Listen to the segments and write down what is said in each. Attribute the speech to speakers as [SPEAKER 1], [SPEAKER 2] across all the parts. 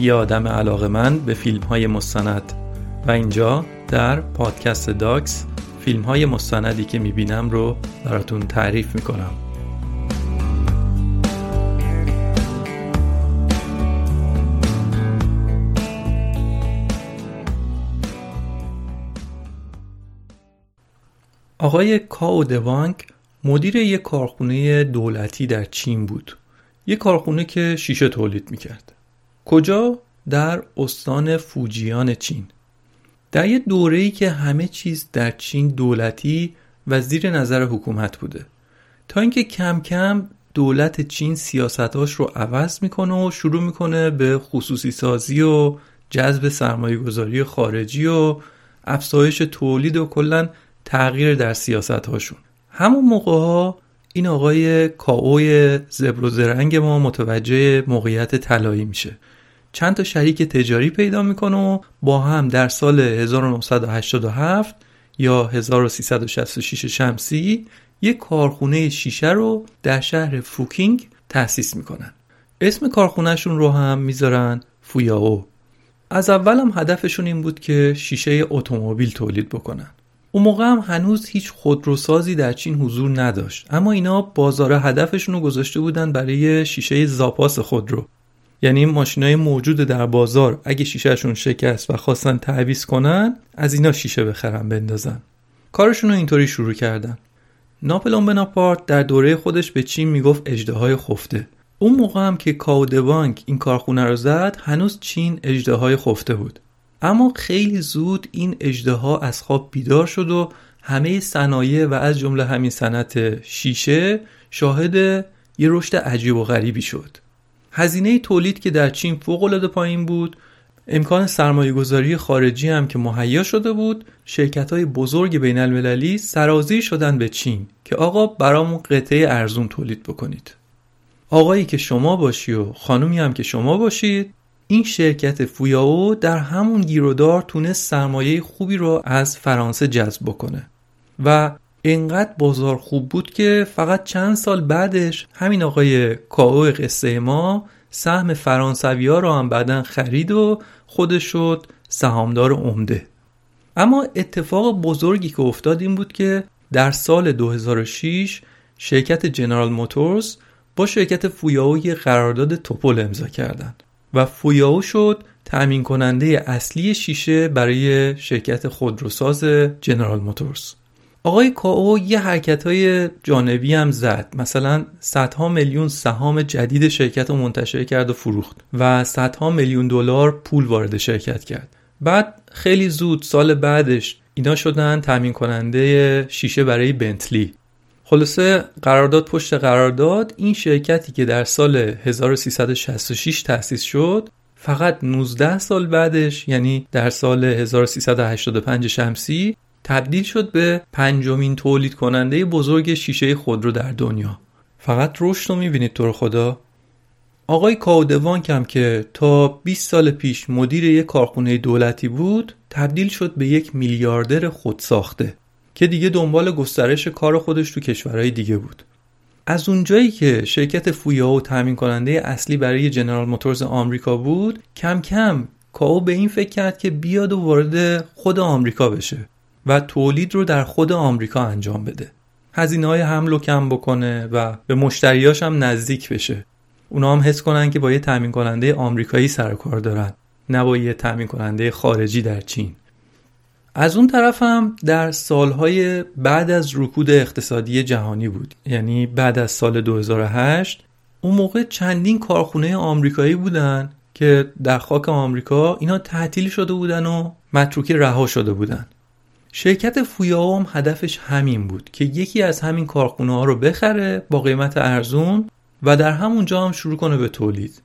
[SPEAKER 1] یه آدم علاقه من به فیلم های مستند. و اینجا در پادکست داکس فیلم های مستندی که می‌بینم رو براتون تعریف می‌کنم. آقای کاو دوانگ مدیر یک کارخونه دولتی در چین بود. یک کارخونه که شیشه تولید می‌کرد. کجا؟ در استان فوجیان چین. در یه دوره‌ای که همه چیز در چین دولتی و زیر نظر حکومت بوده. تا اینکه کم کم دولت چین سیاستاش رو عوض می‌کنه و شروع می‌کنه به خصوصی سازی و جذب سرمایه گذاری خارجی و افزایش تولید و کلا تغییر در سیاست هاشون همون موقع ها این آقای کاوی زبر و زرنگ ما متوجه موقعیت طلایی میشه. چند تا شریک تجاری پیدا می‌کنه و با هم در سال 1987 یا 1366 شمسی یک کارخونه شیشه رو در شهر فوکینگ تأسیس می‌کنن. اسم کارخونهشون رو هم می‌ذارن فویاو. از اول هم هدفشون این بود که شیشه اتومبیل تولید بکنن. اون موقع هم هنوز هیچ خودروسازی در چین حضور نداشت. اما اینا بازار هدفشون رو گذاشته بودن برای شیشه زاپاس خودرو. یعنی ماشینای موجود در بازار اگه شیشهشون شکست و خواستن تعویض کنن از اینا شیشه بخرن بندازن. کارشون رو اینطوری شروع کردن. ناپلون بناپارت در دوره خودش به چین می‌گفت اجدهای خفته. اون موقع هم که کاودبانک این کارخونه رو زد هنوز چین اجدهای خفته بود. اما خیلی زود این اجدها از خواب بیدار شد و همه صنایع و از جمله همین صنعت شیشه شاهد یه رشد عجیب و غریبی شد. هزینه تولید که در چین فوق العاده پایین بود امکان سرمایه گذاری خارجی هم که مهیا شده بود شرکت های بزرگ بین المللی سرازیر شدن به چین که آقا برامون قطعه ارزون تولید بکنید. آقایی که شما باشی و خانومی هم که شما باشید این شرکت فویاو در همون گیرودار تونست سرمایه خوبی رو از فرانسه جذب بکنه و انقدر بازار خوب بود که فقط چند سال بعدش همین آقای کاو قصه ما سهم فرانسوی ها رو هم بعدا خرید و خودش شد سهامدار عمده. اما اتفاق بزرگی که افتاد این بود که در سال 2006 شرکت جنرال موتورز با شرکت فویاو یه قرارداد توپل امضا کردند و فویاو شد تأمین کننده اصلی شیشه برای شرکت خودروساز جنرال موتورز. آقای کاو یه حرکت های جانبی هم زد. مثلا صدها میلیون سهام جدید شرکت رو منتشر کرد و فروخت و صدها میلیون دلار پول وارد شرکت کرد. بعد خیلی زود سال بعدش اینا شدن تامین کننده شیشه برای بنتلی. خلاصه قرارداد پشت قرارداد این شرکتی که در سال 1366 تأسیس شد فقط 19 سال بعدش یعنی در سال 1385 شمسی تبدیل شد به پنجمین تولید کننده بزرگ شیشه خودرو در دنیا. فقط رشد رو می‌بینید تو خدا. آقای کاودوانک هم که تا 20 سال پیش مدیر یک کارخونه دولتی بود تبدیل شد به یک میلیاردر خودساخته که دیگه دنبال گسترش کار خودش تو کشورهای دیگه بود. از اونجایی که شرکت فویاو تامین کننده اصلی برای جنرال موتورز آمریکا بود کم کم کاو به این فکر کرد که بیاد و وارد خود آمریکا بشه. و تولید رو در خود آمریکا انجام بده. هزینه های حمل و کم بکنه و به مشتریاش هم نزدیک بشه. اونا هم حس کنن که با یه تامین کننده آمریکایی سر کار دارن نه با یه تامین کننده خارجی در چین. از اون طرف هم در سالهای بعد از رکود اقتصادی جهانی بود. یعنی بعد از سال 2008 اون موقع چندین کارخونه آمریکایی بودن که در خاک آمریکا اینا تعطیل شده بودن و متروکه رها شده بودن. شرکت فویاو هم هدفش همین بود که یکی از همین کارخونه ها رو بخره با قیمت ارزون و در همونجا هم شروع کنه به تولید.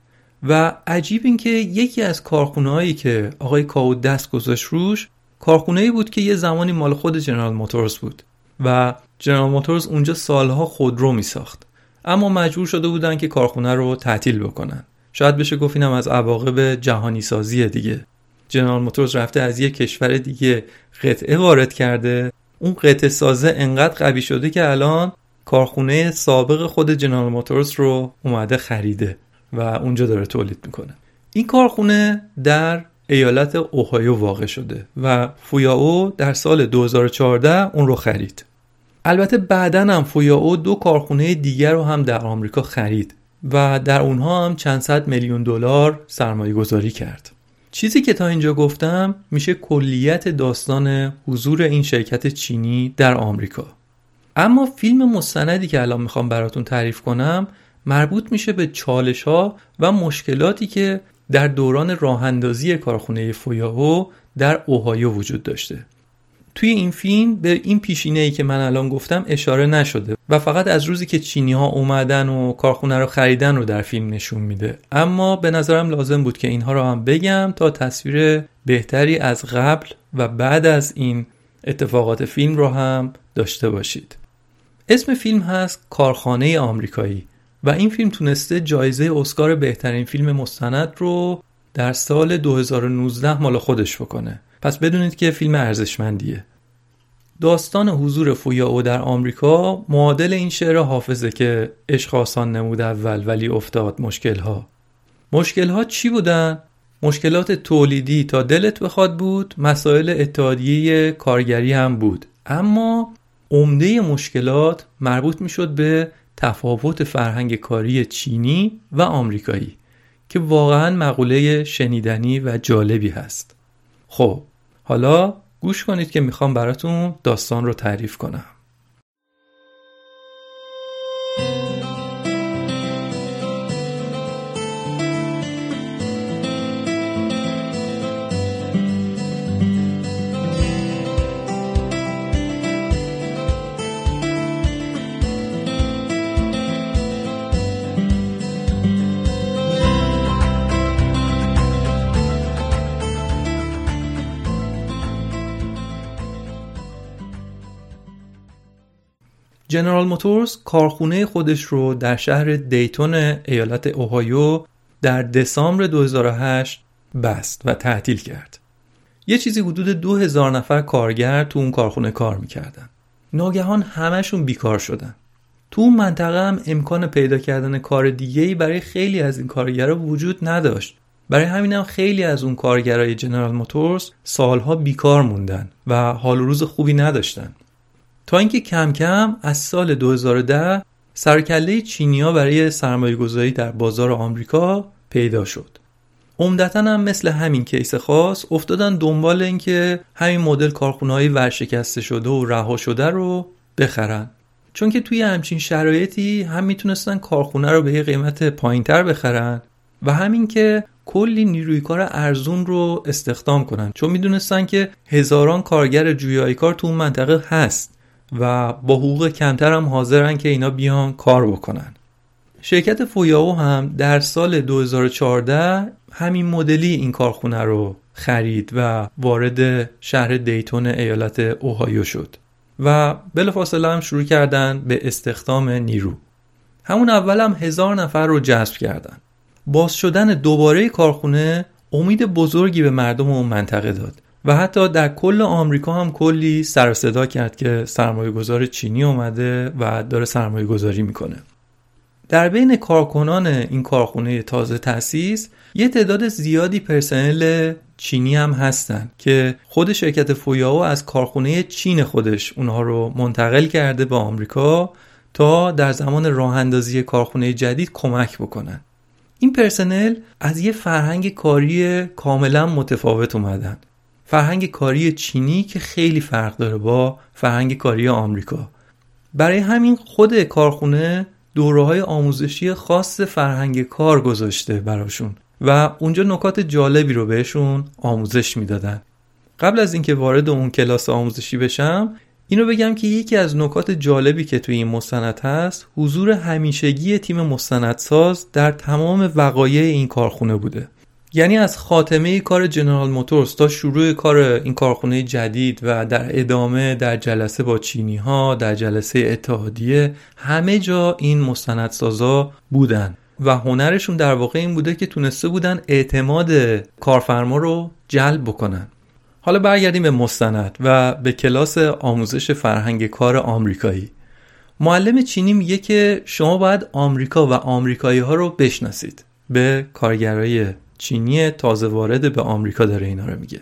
[SPEAKER 1] و عجیب این که یکی از کارخونه هایی که آقای کاو دست گذاشت روش کارخونه ای بود که یه زمانی مال خود جنرال موتورز بود و جنرال موتورز اونجا سالها خودرو می ساخت اما مجبور شده بودن که کارخونه رو تعطیل بکنن. شاید بشه گفت اینم از عواقب جهانی سازی دیگه. جنرال موتورز رفته از یه کشور دیگه قطعه وارد کرده. اون قطعه سازه انقدر قوی شده که الان کارخونه سابق خود جنرال موتورز رو اومده خریده و اونجا داره تولید می‌کنه. این کارخونه در ایالت اوهایو واقع شده و فویاو در سال 2014 اون رو خرید. البته بعدا هم فویاو دو کارخونه دیگر رو هم در آمریکا خرید و در اونها هم چند صد میلیون دلار سرمایه گذاری کرد. چیزی که تا اینجا گفتم میشه کلیت داستان حضور این شرکت چینی در آمریکا. اما فیلم مستندی که الان می‌خوام براتون تعریف کنم مربوط میشه به چالش ها و مشکلاتی که در دوران راهاندازی کارخونه فویاهو در اوهایو وجود داشته. توی این فیلم به این پیشینه ای که من الان گفتم اشاره نشده و فقط از روزی که چینی ها اومدن و کارخونه رو خریدن رو در فیلم نشون میده. اما به نظرم لازم بود که اینها رو هم بگم تا تصویر بهتری از قبل و بعد از این اتفاقات فیلم رو هم داشته باشید. اسم فیلم هست کارخانه آمریکایی و این فیلم تونسته جایزه اسکار بهترین فیلم مستند رو در سال 2019 مال خودش بکنه. پس بدونید که فیلم ارزشمندیه. داستان حضور فویاو در آمریکا معادل این شعر حافظه که عشق آسان نمود اول ولی افتاد مشکلها. مشکلها چی بودن؟ مشکلات تولیدی تا دلت بخواد بود مسائل اتحادیه کارگری هم بود. اما عمده مشکلات مربوط می‌شد به تفاوت فرهنگ کاری چینی و آمریکایی که واقعا مقوله شنیدنی و جالبی هست. خب حالا گوش کنید که می‌خوام براتون داستان رو تعریف کنم. جنرال موتورز کارخونه خودش رو در شهر دیتون ایالت اوهایو در دسامبر 2008 بست و تعطیل کرد. یه چیزی حدود 2000 نفر کارگر تو اون کارخونه کار می‌کردن. ناگهان همشون بیکار شدن. تو اون منطقه هم امکان پیدا کردن کار دیگه‌ای برای خیلی از این کارگرا وجود نداشت. برای همینم هم خیلی از اون کارگرای جنرال موتورز سالها بیکار موندن و حال و روز خوبی نداشتن. اینکه کم کم از سال 2010 سرکله چینیا برای سرمایه گذاری در بازار آمریکا پیدا شد. عمدتا هم مثل همین کیس خاص افتادن دنبال اینکه همین مدل کارخونه‌های ورشکسته شده و رها شده رو بخرن. چون که توی همچین شرایطی هم می‌تونستن کارخونه رو به یه قیمت پایینتر بخرن و همین که کلی نیروی کار ارزون رو استخدام کنن چون می‌دونستن که هزاران کارگر جویای کار تو اون منطقه هست و با حقوق کمتر هم حاضرن که اینا بیان کار بکنن. شرکت فویاو هم در سال 2014 همین مدلی این کارخونه رو خرید و وارد شهر دیتون ایالت اوهایو شد و بلافاصله هم شروع کردن به استخدام نیرو. همون اول هم هزار نفر رو جذب کردن. باز شدن دوباره کارخونه امید بزرگی به مردم اون منطقه داد. و حتی در کل آمریکا هم کلی سر صدا کرد که سرمایه گذار چینی اومده و داره سرمایه گذاری می‌کنه. در بین کارکنان این کارخونه تازه تأسیس یه تعداد زیادی پرسنل چینی هم هستن که خود شرکت فویاو از کارخونه چین خودش اونها رو منتقل کرده به آمریکا تا در زمان راه اندازی کارخونه جدید کمک بکنن. این پرسنل از یه فرهنگ کاری کاملا متفاوت اومدن. فرهنگ کاری چینی که خیلی فرق داره با فرهنگ کاری آمریکا. برای همین خود کارخونه دوره های آموزشی خاص فرهنگ کار گذاشته براشون و اونجا نکات جالبی رو بهشون آموزش می‌دادن. قبل از اینکه وارد اون کلاس آموزشی بشم اینو بگم که یکی از نکات جالبی که توی این مستند هست حضور همیشگی تیم مستندساز در تمام وقایع این کارخونه بوده. یعنی از خاتمه کار جنرال موتورز تا شروع کار این کارخونه جدید و در ادامه در جلسه با چینی ها در جلسه اتحادیه همه جا این مستندسازا بودن و هنرشون در واقع این بوده که تونسته بودن اعتماد کارفرما رو جلب بکنن. حالا برگردیم به مستند و به کلاس آموزش فرهنگ کار آمریکایی. معلم چینی میگه که شما باید آمریکا و آمریکایی ها رو بشناسید. به کارگرای چینی تازه وارد به آمریکا داره اینا رو میگه.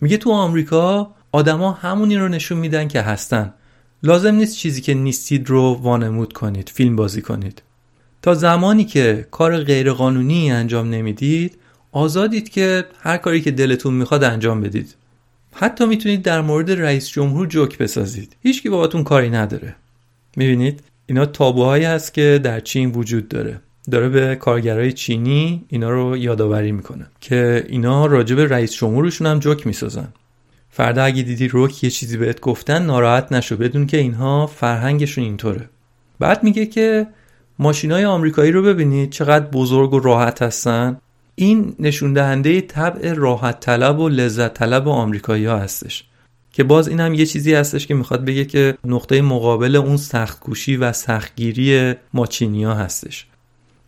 [SPEAKER 1] میگه تو آمریکا آدما همونی رو نشون میدن که هستن. لازم نیست چیزی که نیستید رو وانمود کنید فیلم بازی کنید. تا زمانی که کار غیرقانونی انجام نمی‌دید آزادید که هر کاری که دلتون می‌خواد انجام بدید. حتی می‌تونید در مورد رئیس جمهور جوک بسازید. هیچکی باهاتون کاری نداره. می‌بینید؟ اینا تابوهایی هست که در چین وجود داره. داره به کارگرای چینی اینا رو یادآوری می‌کنه که اینا راجب رئیس جمهورشون هم جوک می‌سازن. فردا اگه دیدی روک یه چیزی بهت گفتن ناراحت نشو. بدون که اینها فرهنگشون اینطوره. بعد میگه که ماشینای آمریکایی رو ببینید چقدر بزرگ و راحت هستن. این نشون دهنده طبع راحت طلب و لذت طلب آمریکایی ها هستش. که باز این هم یه چیزی هستش که می‌خواد بگه که نقطه مقابل اون سختکوشی و سختگیری ها هستش.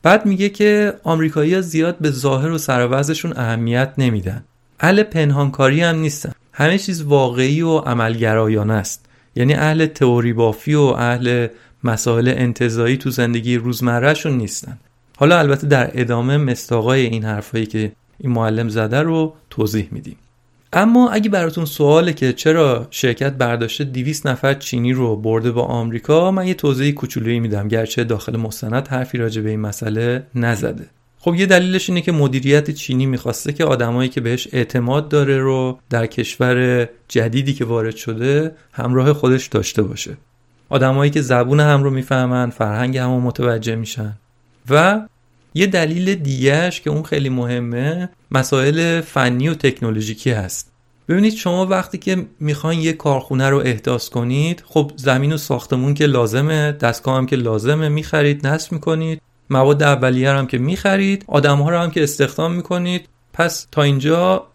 [SPEAKER 1] بعد میگه که آمریکایی ها زیاد به ظاهر و سروزشون اهمیت نمیدن. اهل پنهانکاری هم نیستن. همه چیز واقعی و عملگرایانه است. یعنی اهل تئوری بافی و اهل مسائل انتظایی تو زندگی روزمرهشون نیستن. حالا البته در ادامه مستاقای این حرفایی که این معلم زده رو توضیح میدیم. اما اگه براتون سواله که چرا شرکت برداشته 200 نفر چینی رو برده با آمریکا من یه توضیح کوچولویی میدم گرچه داخل مستند حرفی راجع به این مسئله نزده. خب یه دلیلش اینه که مدیریت چینی می‌خواسته که آدمایی که بهش اعتماد داره رو در کشور جدیدی که وارد شده همراه خودش داشته باشه. آدمایی که زبون هم رو می‌فهمن فرهنگ هم رو متوجه میشن. و یه دلیل دیگهش که اون خیلی مهمه مسائل فنی و تکنولوژیکی هست. ببینید شما وقتی که می‌خواین یه کارخونه رو احداث کنید خب زمین و ساختمون که لازمه دستگاه هم که لازمه می‌خرید نصب می‌کنید مواد اولیه هم که می‌خرید آدم ها رو هم که استخدام می‌کنید. پس تا اینجا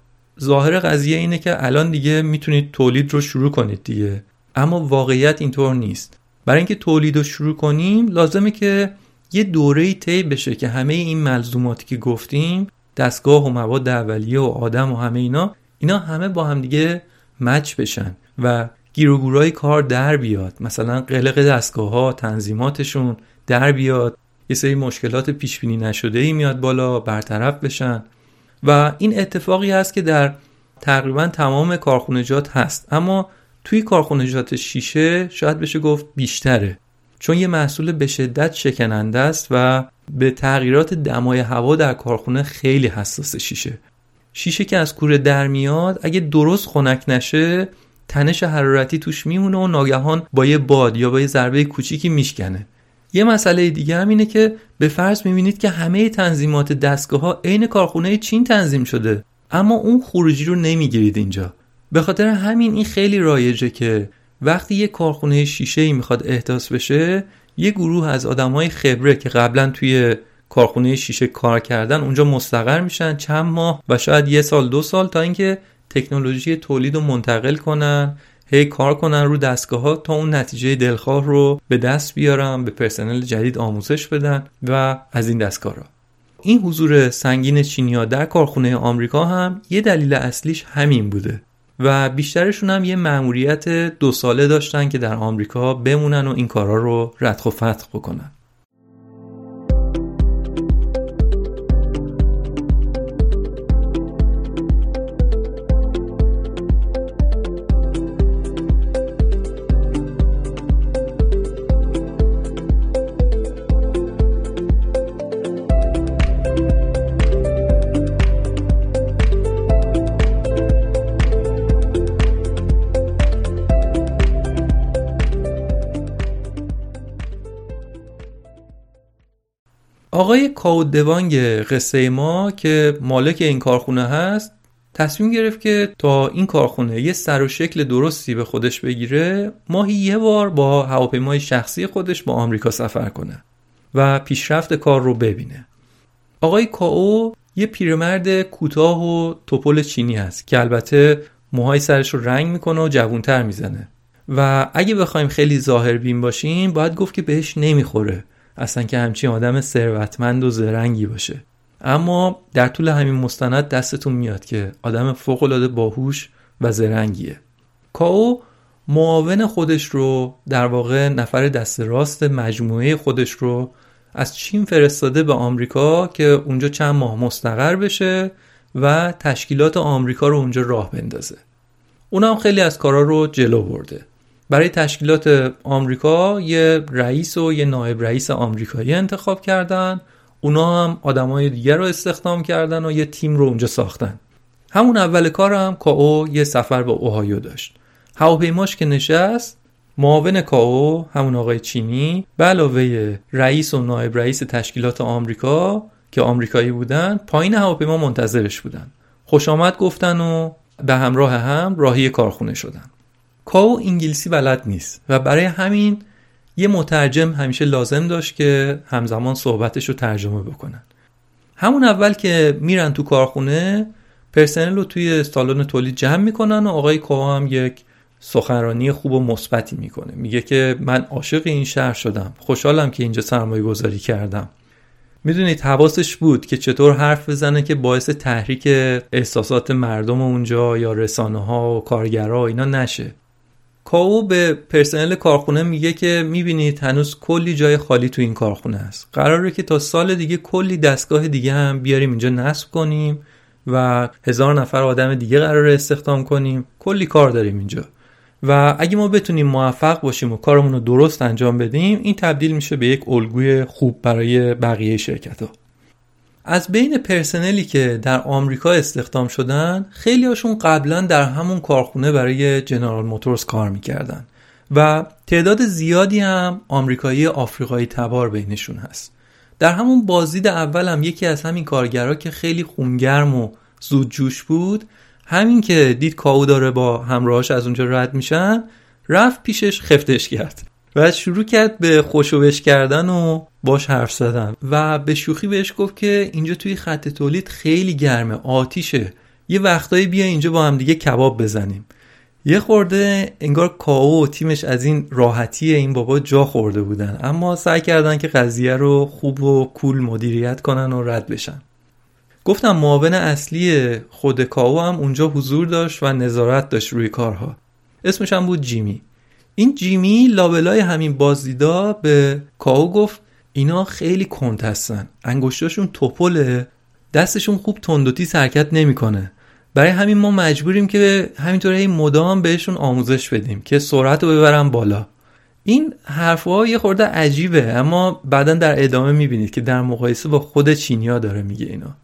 [SPEAKER 1] ظاهر قضیه اینه که الان دیگه می‌تونید تولید رو شروع کنید دیگه. اما واقعیت اینطور نیست. برای اینکه تولید رو شروع کنیم لازمه که یه دوره طی بشه که همه این ملزوماتی که گفتیم دستگاه و مواد اولیه و آدم و همه اینا اینا همه با هم دیگه مچ بشن و گیروگورای کار در بیاد. مثلا قلق دستگاه ها تنظیماتشون در بیاد. یه سری مشکلات پیش بینی نشده ای میاد بالا برطرف بشن. و این اتفاقی هست که در تقریبا تمام کارخونجات هست. اما توی کارخونجات شیشه شاید بشه گفت بیشتره. چون یه محصول به شدت شکننده است و به تغییرات دمای هوا در کارخونه خیلی حساس شیشه. شیشه که از کوره در میاد اگه درست خنک نشه تنش حرارتی توش میمونه و ناگهان با یه باد یا با یه ضربه کوچیکی میشکنه. یه مسئله دیگه هم اینه که به فرض می‌بینید که همه تنظیمات دستگاه ها عین کارخونه چین تنظیم شده اما اون خروجی رو نمی‌گیرید اینجا. به خاطر همین این خیلی رایجه که وقتی یه کارخونه شیشه ای می‌خواد احداث بشه یه گروه از آدمای خبره که قبلا توی کارخونه شیشه کار کردن اونجا مستقر میشن چند ماه و شاید یه سال دو سال تا اینکه تکنولوژی تولید رو منتقل کنن هی کار کنن رو دستگاه ها تا اون نتیجه دلخواه رو به دست بیارن به پرسنل جدید آموزش بدن و از این دستگاه را. این حضور سنگین چینیا در کارخونه آمریکا هم یه دلیل اصلیش همین بوده. و بیشترشون هم یه مأموریت دو ساله داشتن که در آمریکا بمونن و این کارا رو ردخ و فتح بکنن. آقای کاودوانگ قصه ما که مالک این کارخونه هست تصمیم گرفت که تا این کارخونه یه سر و شکل درستی به خودش بگیره ماهی یه بار با هواپیمای شخصی خودش با آمریکا سفر کنه و پیشرفت کار رو ببینه. آقای کاو یه پیرمرد کوتاه و توپل چینی هست که البته موهای سرش رو رنگ می‌کنه و جوونتر می‌زنه. و اگه بخوایم خیلی ظاهر بین باشیم باید گفت که بهش نمی‌خوره. اصلا که همچین آدم ثروتمند و زرنگی باشه. اما در طول همین مستند دستتون میاد که آدم فوقالعاده باهوش و زرنگیه. کاو معاون خودش رو در واقع نفر دست راست مجموعه خودش رو از چین فرستاده به آمریکا که اونجا چند ماه مستقر بشه و تشکیلات آمریکا رو اونجا راه بندازه. اونم خیلی از کارا رو جلو برده. برای تشکیلات آمریکا یه رئیس و یه نایب رئیس آمریکایی انتخاب کردن. اونا هم آدمای دیگر رو استخدام کردن و یه تیم رو اونجا ساختن. همون اول کارم کاو یه سفر به اوهایو داشت. هواپیماش که نشست معاون کاو همون آقای چینی به علاوه رئیس و نایب رئیس تشکیلات آمریکا که آمریکایی بودن پایین هواپیما منتظرش بودن. خوش آمد گفتن و به همراه هم راهی کارخونه شدن. کاو انگلیسی بلد نیست و برای همین یه مترجم همیشه لازم داشت که همزمان صحبتش رو ترجمه بکنن. همون اول که میرن تو کارخونه پرسنل رو توی سالن تولید جمع می‌کنن و آقای کاو هم یک سخنرانی خوب و مثبتی می‌کنه. میگه که من عاشق این شهر شدم. خوشحالم که اینجا سرمایه گذاری کردم. می‌دونید حواسش بود که چطور حرف بزنه که باعث تحریک احساسات مردم اونجا یا رسانه ها و کارگرها اینا نشه. کاو به پرسنل کارخونه میگه که می‌بینید هنوز کلی جای خالی تو این کارخونه است. قراره که تا سال دیگه کلی دستگاه دیگه هم بیاریم اینجا نصب کنیم و هزار نفر آدم دیگه قراره استخدام کنیم. کلی کار داریم اینجا. و اگه ما بتونیم موفق باشیم و کارمون رو درست انجام بدیم این تبدیل میشه به یک الگوی خوب برای بقیه شرکت ها از بین پرسنلی که در آمریکا استخدام شدن خیلی هاشون قبلا در همون کارخونه برای جنرال موتورز کار می‌کردن و تعداد زیادی هم آمریکایی آفریقایی تبار بینشون هست. در همون بازدید اول هم یکی از همین کارگرها که خیلی خونگرم و زود جوش بود همین که دید کاو داره با همراهاش از اونجا رد میشن رفت پیشش خفتش کرد. و شروع کرد به خوشوبش کردن و باش حرف زدن. و به شوخی بهش گفت که اینجا توی خط تولید خیلی گرمه آتیشه. یه وقتایی بیا اینجا با هم دیگه کباب بزنیم. یه خورده انگار کاو و تیمش از این راحتی این بابا جا خورده بودن. اما سعی کردن که قضیه رو خوب و کول مدیریت کنن و رد بشن. گفتم معاون اصلی خود کاو هم اونجا حضور داشت و نظارت داشت روی کارها. اسمش هم بود جیمی. این جیمی لابلای همین بازدیدا به کاو گفت اینا خیلی کنت هستن. انگشتاشون توپله. دستشون خوب تندوتی حرکت نمی‌کنه. برای همین ما مجبوریم که همینطور این مدام بهشون آموزش بدیم که سرعت رو ببرن بالا. این حرفها یه خورده عجیبه اما بعدا در ادامه می‌بینید که در مقایسه با خود چینیا داره میگه اینا.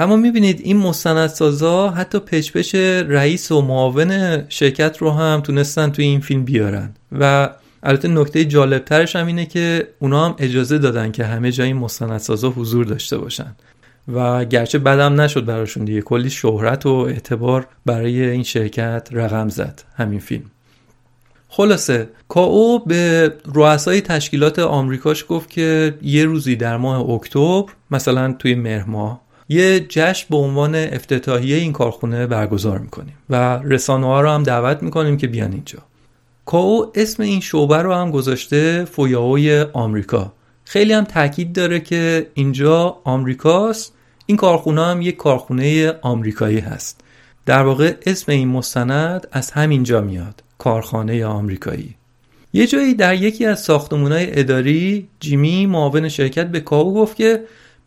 [SPEAKER 1] اما می‌بینید این مستندسازا حتی پچپچ رئیس و معاون شرکت رو هم تونستن توی این فیلم بیارن. و البته نکته جالبترش هم اینه که اونا هم اجازه دادن که همه جای این مستندسازا حضور داشته باشن. و گرچه بدم نشد براشون دیگه. کلی شهرت و اعتبار برای این شرکت رقم زد همین فیلم. خلاصه کاو به رؤسای تشکیلات آمریکاش گفت که یه روزی در ماه اکتبر مثلا توی مهر ماه یه جشن به عنوان افتتاحیه این کارخونه برگزار می‌کنیم و رسانه ها رو هم دعوت می‌کنیم که بیان اینجا. کاو اسم این شعبه رو هم گذاشته فویاوی آمریکا. خیلی هم تاکید داره که اینجا آمریکاست. این کارخونه هم یک کارخونه آمریکایی هست. در واقع اسم این مستند از همینجا میاد کارخانه آمریکایی. یه جایی در یکی از ساختمونهای اداری جیمی معاون شرکت به کاو گفت که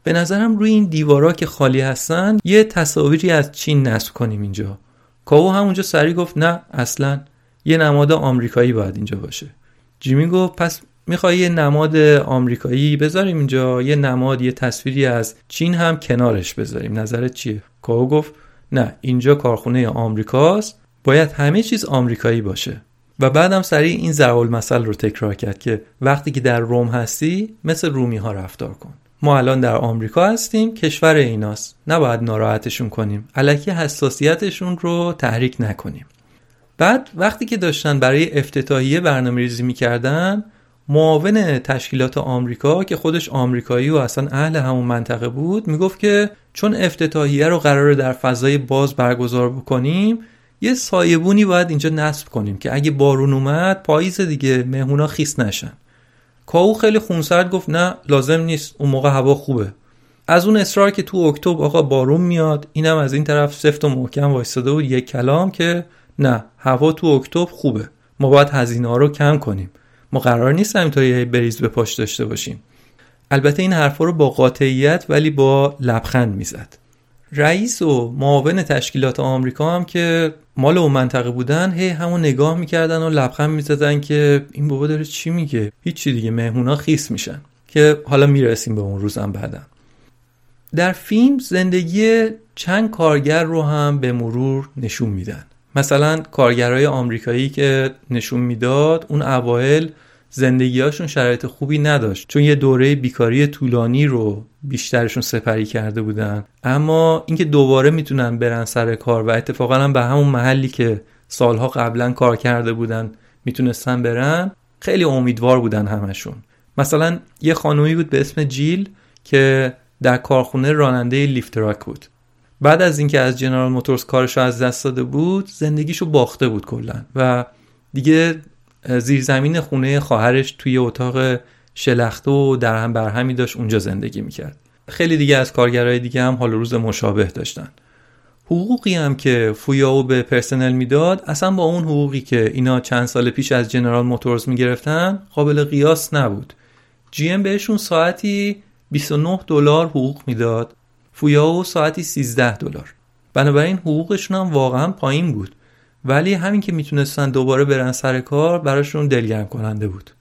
[SPEAKER 1] به نظرم روی این دیوارا که خالی هستن یه تصاویری از چین نصب کنیم اینجا. کاو همونجا سری گفت نه اصلا یه نماد آمریکایی باید اینجا باشه. جیمی گفت پس می‌خوای یه نماد آمریکایی بذاریم اینجا؟ یه نماد یه تصویری از چین هم کنارش بذاریم. نظرت چیه؟ کاو گفت نه اینجا کارخونه آمریکاست باید همه چیز آمریکایی باشه. و بعدم سریع این ضرب المثل رو تکرار کرد که وقتی که در روم هستی مثل رومی ها رفتار کن. ما الان در آمریکا هستیم کشور ایناست. نباید ناراحتشون کنیم. علکی حساسیتشون رو تحریک نکنیم. بعد وقتی که داشتن برای افتتاحیه برنامه ریزی می‌کردن معاون تشکیلات آمریکا که خودش آمریکایی و اصلا اهل همون منطقه بود می‌گفت که چون افتتاحیه رو قرار در فضای باز برگزار بکنیم یه سایبونی باید اینجا نصب کنیم که اگه بارون اومد پاییز دیگه مهمونا خیس نشن. کاو خیلی خونسرد گفت نه لازم نیست اون موقع هوا خوبه. از اون اصرار که تو اکتبر آقا بارون میاد اینم از این طرف سفت و محکم وایستاده بود یک کلام که نه هوا تو اکتبر خوبه. ما باید هزینه ها رو کم کنیم. ما قرار نیست همینطوری بریز به پاش داشته باشیم. البته این حرفا رو با قاطعیت ولی با لبخند می‌زد. رئیس و معاون تشکیلات آمریکا هم که مال اون منطقه بودن هی همون نگاه می‌کردن و لبخند می‌زدن که این بابا داره چی میگه؟ هیچی دیگه مهمونا خیس میشن. که حالا می‌رسیم به اون روزم بعدا در فیلم زندگی چند کارگر رو هم به مرور نشون میدن. مثلا کارگرای آمریکایی که نشون می‌داد اون اوایل زندگیهاشون شرایط خوبی نداشت چون یه دوره بیکاری طولانی رو بیشترشون سپری کرده بودن. اما اینکه دوباره می‌تونن برن سر کار و اتفاقا هم به همون محلی که سالها قبلا کار کرده بودن می‌تونستن برن خیلی امیدوار بودن همشون. مثلا یه خانومی بود به اسم جیل که در کارخونه راننده لیفتراک بود. بعد از اینکه از جنرال موتورز کارش از دست داده بود زندگیشو باخته بود کلا و دیگه زیرزمین خونه خواهرش توی اتاق شلخته و در هم برهمی داشت اونجا زندگی می‌کرد. خیلی دیگه از کارگرای دیگه هم حال روز مشابه داشتن. حقوقی هم که فویاو به پرسنل می‌داد اصلا با اون حقوقی که اینا چند سال پیش از جنرال موتورز می‌گرفتن قابل قیاس نبود. جی ام بهشون ساعتی 29 دلار حقوق می‌داد. فویاو ساعتی 13 دلار. بنابراین حقوقشون هم واقعا پایین بود. ولی همین که می‌تونستن دوباره برن سر کار براشون دلگرم کننده بود.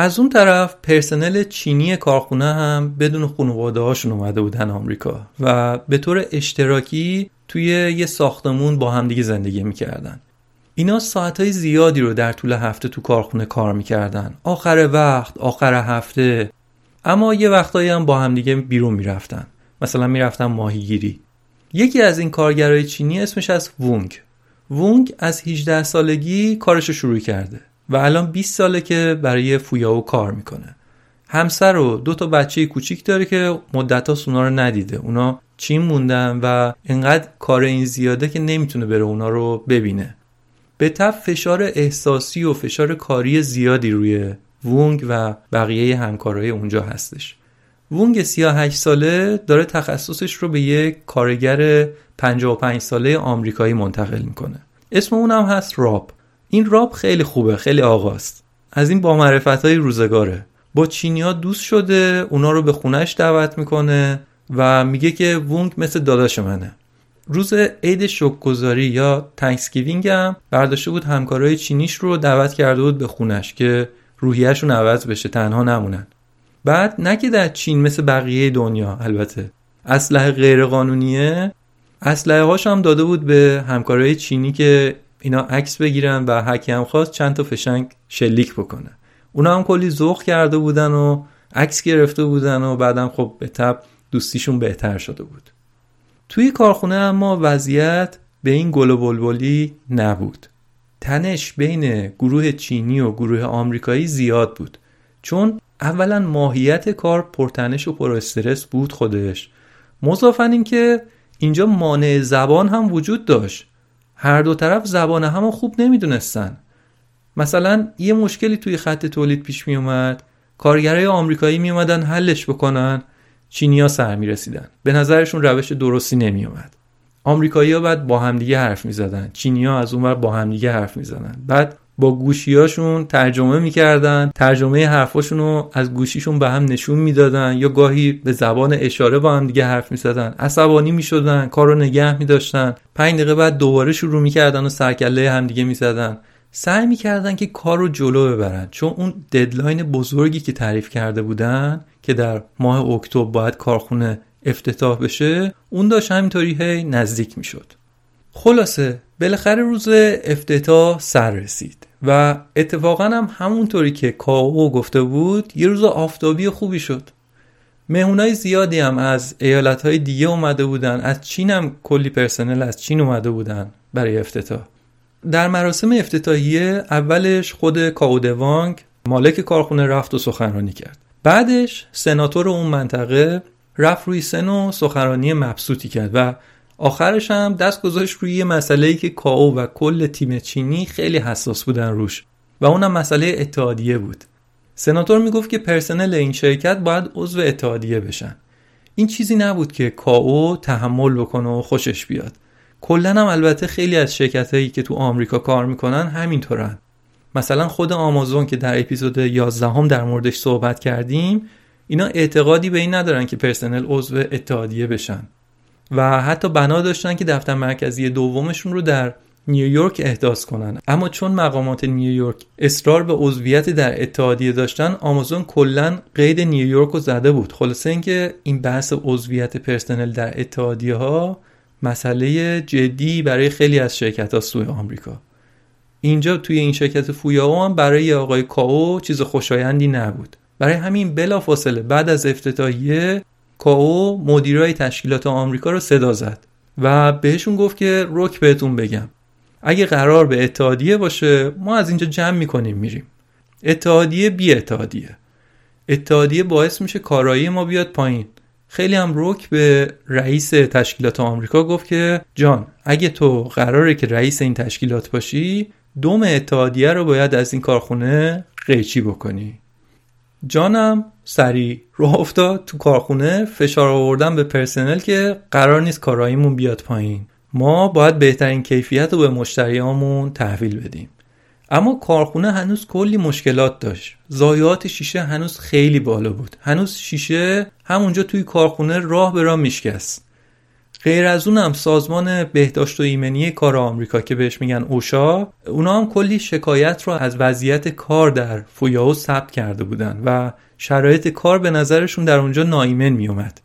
[SPEAKER 1] از اون طرف پرسنل چینی کارخونه هم بدون خانواده هاشون اومده بودن آمریکا و به طور اشتراکی توی یه ساختمون با همدیگه زندگی می‌کردن. اینا ساعتهای زیادی رو در طول هفته تو کارخونه کار می‌کردن. آخر وقت آخر هفته. اما یه وقتایی هم با همدیگه بیرون می‌رفتن. مثلا می‌رفتن ماهیگیری. یکی از این کارگرای چینی اسمش از وونگ. وونگ از 18 سالگی کارشو شروع کرده. و الان 20 ساله که برای فویاو کار می‌کنه. همسر و دو تا بچه کوچیک داره که مدت اونا رو ندیده. اونا چین موندن و انقدر کار این زیاده که نمی‌تونه بره اونا رو ببینه. به تب فشار احساسی و فشار کاری زیادی روی وونگ و بقیه همکارای اونجا هستش. وونگ 38 ساله داره تخصصش رو به یک کارگر 55 ساله آمریکایی منتقل می‌کنه. اسم اونم هست راب. این راب خیلی خوبه خیلی آقاست. از این با معرفت های روزگاره. با چینیا دوست شده اونا رو به خونش دعوت می‌کنه و میگه که وونگ مثل داداش منه. روز عید شکرگزاری یا Thanksgiving هم برداشته بود همکارای چینیش رو دعوت کرده بود به خونش که روحیهشون عوض بشه تنها نمونن. بعد نه که در چین مثل بقیه دنیا البته. اسلحه غیر قانونیه اسلحه هاش هم داده بود به همکارای چینی که اینا عکس بگیرن و هکی هم خواست چند تا فشنگ شلیک بکنه. اونا هم کلی ذوق کرده بودن و عکس گرفته بودن و بعدم خب به تب دوستیشون بهتر شده بود. توی کارخونه اما وضعیت به این گل و بلبلی نبود. تنش بین گروه چینی و گروه آمریکایی زیاد بود. چون اولا ماهیت کار پرتنش و پر استرس بود خودش. مضافن این که اینجا مانع زبان هم وجود داشت. هر دو طرف زبان هم خوب نمی‌دونستن. مثلا یه مشکلی توی خط تولید پیش می اومد کارگرای آمریکایی می اومدن حلش بکنن. چینیا سر می رسیدن به نظرشون روش درستی نمی اومد آمریکایی ها بعد با همدیگه حرف می زدن چینیا از اونور با همدیگه حرف می زدن بعد با گوشیاشون ترجمه می‌کردن. ترجمه حرفاشون رو از گوشیشون به هم نشون می‌دادن یا گاهی به زبان اشاره با هم دیگه حرف می‌زدن. عصبانی می‌شدن کار رو نگه میداشتن. پنج دقیقه بعد دوباره شروع می‌کردن و سرکله همدیگه می‌زدن. سعی می‌کردن که کار رو جلو ببرن. چون اون ددلاین بزرگی که تعریف کرده بودن که در ماه اکتبر باید کارخونه افتتاح بشه اون داشت همینطوری هی نزدیک می‌شد. خلاصه بالاخره روز افتتاح سر رسید و اتفاقا هم همونطوری که کاو گفته بود یه روز آفتابی خوبی شد. مهمونای زیادی هم از ایالت دیگه اومده بودن از چین هم کلی پرسنل از چین اومده بودن برای افتتاح. در مراسم افتتاحیه اولش خود کاودوانگ مالک کارخونه رفت و سخنرانی کرد. بعدش سناتور اون منطقه رفت روی سن و سخنرانی مبسوطی کرد و آخرش هم دست گذاشت روی یه مسئله که کاو و کل تیم چینی خیلی حساس بودن روش و اونم مسئله اتحادیه بود. سناتور می‌گفت که پرسنل این شرکت باید عضو اتحادیه بشن. این چیزی نبود که کاو تحمل بکنه و خوشش بیاد. کلا هم البته خیلی از شرکت هایی که تو آمریکا کار می‌کنن همینطورن. مثلا خود آمازون که در اپیزود 11 هم در موردش صحبت کردیم اینا اعتقادی به این ندارن که پرسنل عضو اتحادیه بشن. و حتی بنا داشتن که دفتر مرکزی دومشون رو در نیویورک احداث کنن. اما چون مقامات نیویورک اصرار به عضویت در اتحادیه داشتن آمازون کلا قید نیویورک رو زده بود. خلاصه اینکه این بحث عضویت پرسنل در اتحادیه ها مسئله جدی برای خیلی از شرکت ها سوی آمریکا. اینجا توی این شرکت فویاو هم برای آقای کاو چیز خوشایندی نبود. برای همین بلا فاصله بعد از افتتاحیه کاو مدیرای تشکیلات آمریکا رو صدا زد و بهشون گفت که رک بهتون بگم. اگه قرار به اتحادیه باشه ما از اینجا جمع می‌کنیم میریم. اتحادیه بی اتحادیه. اتحادیه باعث میشه کارایی ما بیاد پایین. خیلی هم روک به رئیس تشکیلات آمریکا گفت که جان اگه تو قراره که رئیس این تشکیلات باشی دوم اتحادیه رو باید از این کارخونه قیچی بکنی. جانم سریع راه افتاد تو کارخونه فشار آوردن به پرسنل که قرار نیست کاراییمون بیاد پایین. ما باید بهترین کیفیت رو به مشتریامون تحویل بدیم. اما کارخونه هنوز کلی مشکلات داشت. ضایعات شیشه هنوز خیلی بالا بود. هنوز شیشه همونجا توی کارخونه راه به راه میشکست. غیر از اونم سازمان بهداشت و ایمنی کار آمریکا که بهش میگن اوشا اونا هم کلی شکایت رو از وضعیت کار در فویاو ثبت کرده بودن و شرایط کار به نظرشون در اونجا نایمن میومد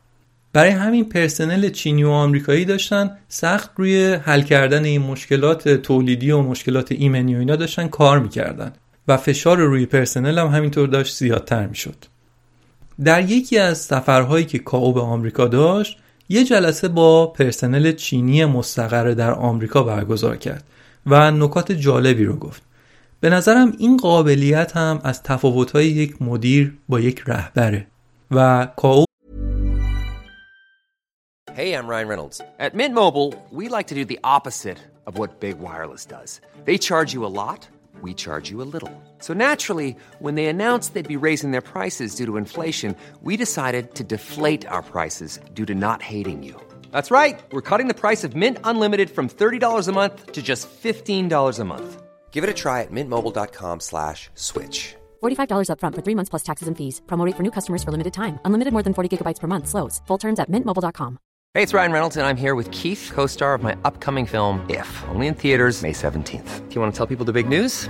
[SPEAKER 1] برای همین پرسنل چینی و آمریکایی داشتن سخت روی حل کردن این مشکلات تولیدی و مشکلات ایمنی و اینا داشتن کار می‌کردن و فشار روی پرسنل هم همینطور داشت زیادتر می‌شد. در یکی از سفرهایی که کاو به آمریکا داشت یه جلسه با پرسنل چینی مستقر در آمریکا برگزار کرد و نکات جالبی رو گفت به نظرم این قابلیت هم از تفاوت‌های یک مدیر با یک رهبره و کاو
[SPEAKER 2] Hey, I'm Ryan Reynolds. At Mint Mobile, we like to do the opposite of what Big Wireless does. They charge you a lot, we charge you a little. So naturally, when they announced they'd be raising their prices due to inflation, we decided to deflate our prices due to not hating you. That's right. We're cutting the price of Mint Unlimited from $30 a month to just $15 a month. Give it a try at mintmobile.com slash switch.
[SPEAKER 3] $45 upfront for three months plus taxes and fees. Promo rate for new customers for limited time. Unlimited more than 40 gigabytes per month. Slows. Full terms at mintmobile.com.
[SPEAKER 2] Hey, it's Ryan Reynolds, and I'm here with Keith, co star of my upcoming film, If, only in theaters, May 17th. Do you want to tell people the big news?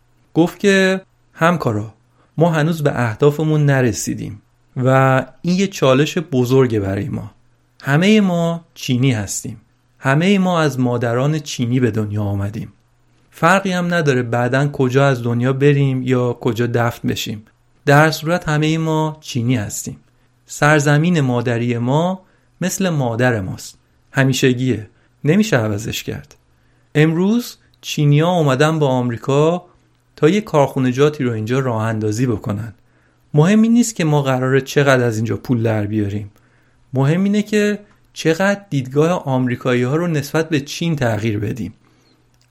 [SPEAKER 1] گفت که همکارا ما هنوز به اهدافمون نرسیدیم و این یه چالش بزرگه برای ما. همه ما چینی هستیم. همه ما از مادران چینی به دنیا آمدیم. فرقی هم نداره بعدا کجا از دنیا بریم یا کجا دفن بشیم. در صورت همه ما چینی هستیم. سرزمین مادری ما مثل مادر ماست. همیشگیه. نمیشه عوضش کرد. امروز چینیا اومدن با آمریکا تا یه کارخونجاتی رو اینجا راه اندازی بکنن. مهم این نیست که ما قراره چقدر از اینجا پول در بیاریم. مهم اینه که چقدر دیدگاه آمریکایی ها رو نسبت به چین تغییر بدیم.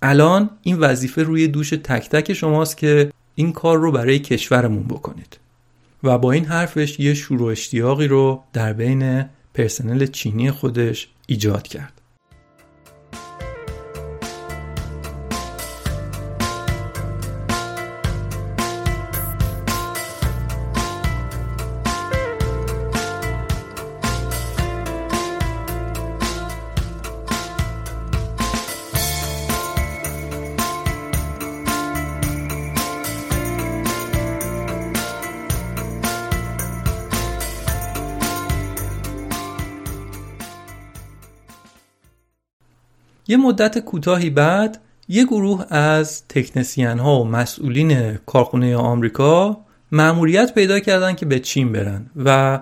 [SPEAKER 1] الان این وظیفه روی دوش تک تک شماست که این کار رو برای کشورمون بکنید. و با این حرفش یه شروع اشتیاقی رو در بین پرسنل چینی خودش ایجاد کرد. یه مدت کوتاهی بعد یه گروه از تکنسین ها و مسئولین کارخونه آمریکا مأموریت پیدا کردن که به چین برن و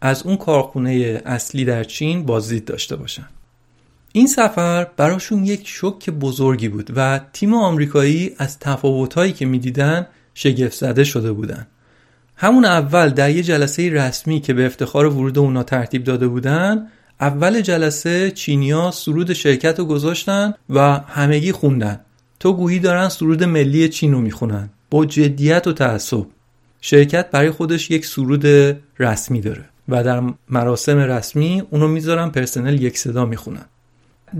[SPEAKER 1] از اون کارخونه اصلی در چین بازدید داشته باشن. این سفر براشون یک شوک بزرگی بود و تیم آمریکایی از تفاوتهایی که می‌دیدن شگفت زده شده بودن. همون اول در یه جلسه رسمی که به افتخار ورود اونا ترتیب داده بودن اول جلسه چینیا سرود شرکت رو گذاشتن و همگی خوندن. تو گویی دارن سرود ملی چین رو می‌خونن. با جدیت و تعصب. شرکت برای خودش یک سرود رسمی داره و در مراسم رسمی اونو می‌ذارن پرسنل یک صدا می‌خونن.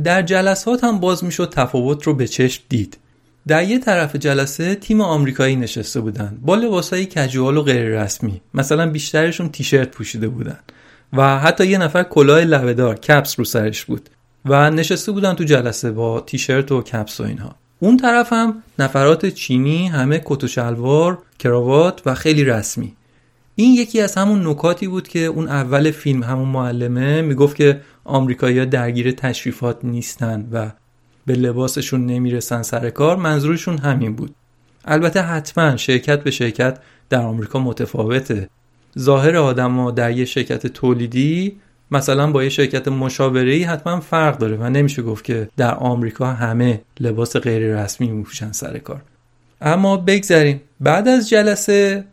[SPEAKER 1] در جلسات هم باز می‌شد تفاوت رو به چشم دید. در یه طرف جلسه تیم آمریکایی نشسته بودن. با لباسهای کجوال و غیر رسمی مثلا بیشترشون تیشرت پوشیده بودن. و حتی یه نفر کلاه لبهدار کپس رو سرش بود و نشسته بودن تو جلسه با تیشرت و کپس و اینها. اون طرف هم نفرات چینی همه کت و شلوار کراوات و خیلی رسمی. این یکی از همون نکاتی بود که اون اول فیلم همون معلمه می‌گفت که آمریکایی‌ها درگیر تشریفات نیستن و به لباسشون نمی‌رسن سر کار. منظورشون همین بود. البته حتما شرکت به شرکت در آمریکا متفاوته. ظاهر آدما در یه شرکت تولیدی مثلا با یه شرکت مشاوره‌ای حتما فرق داره و نمیشه گفت که در آمریکا همه لباس غیر رسمی میپوشن سر کار. اما بگذریم. بعد از جلسه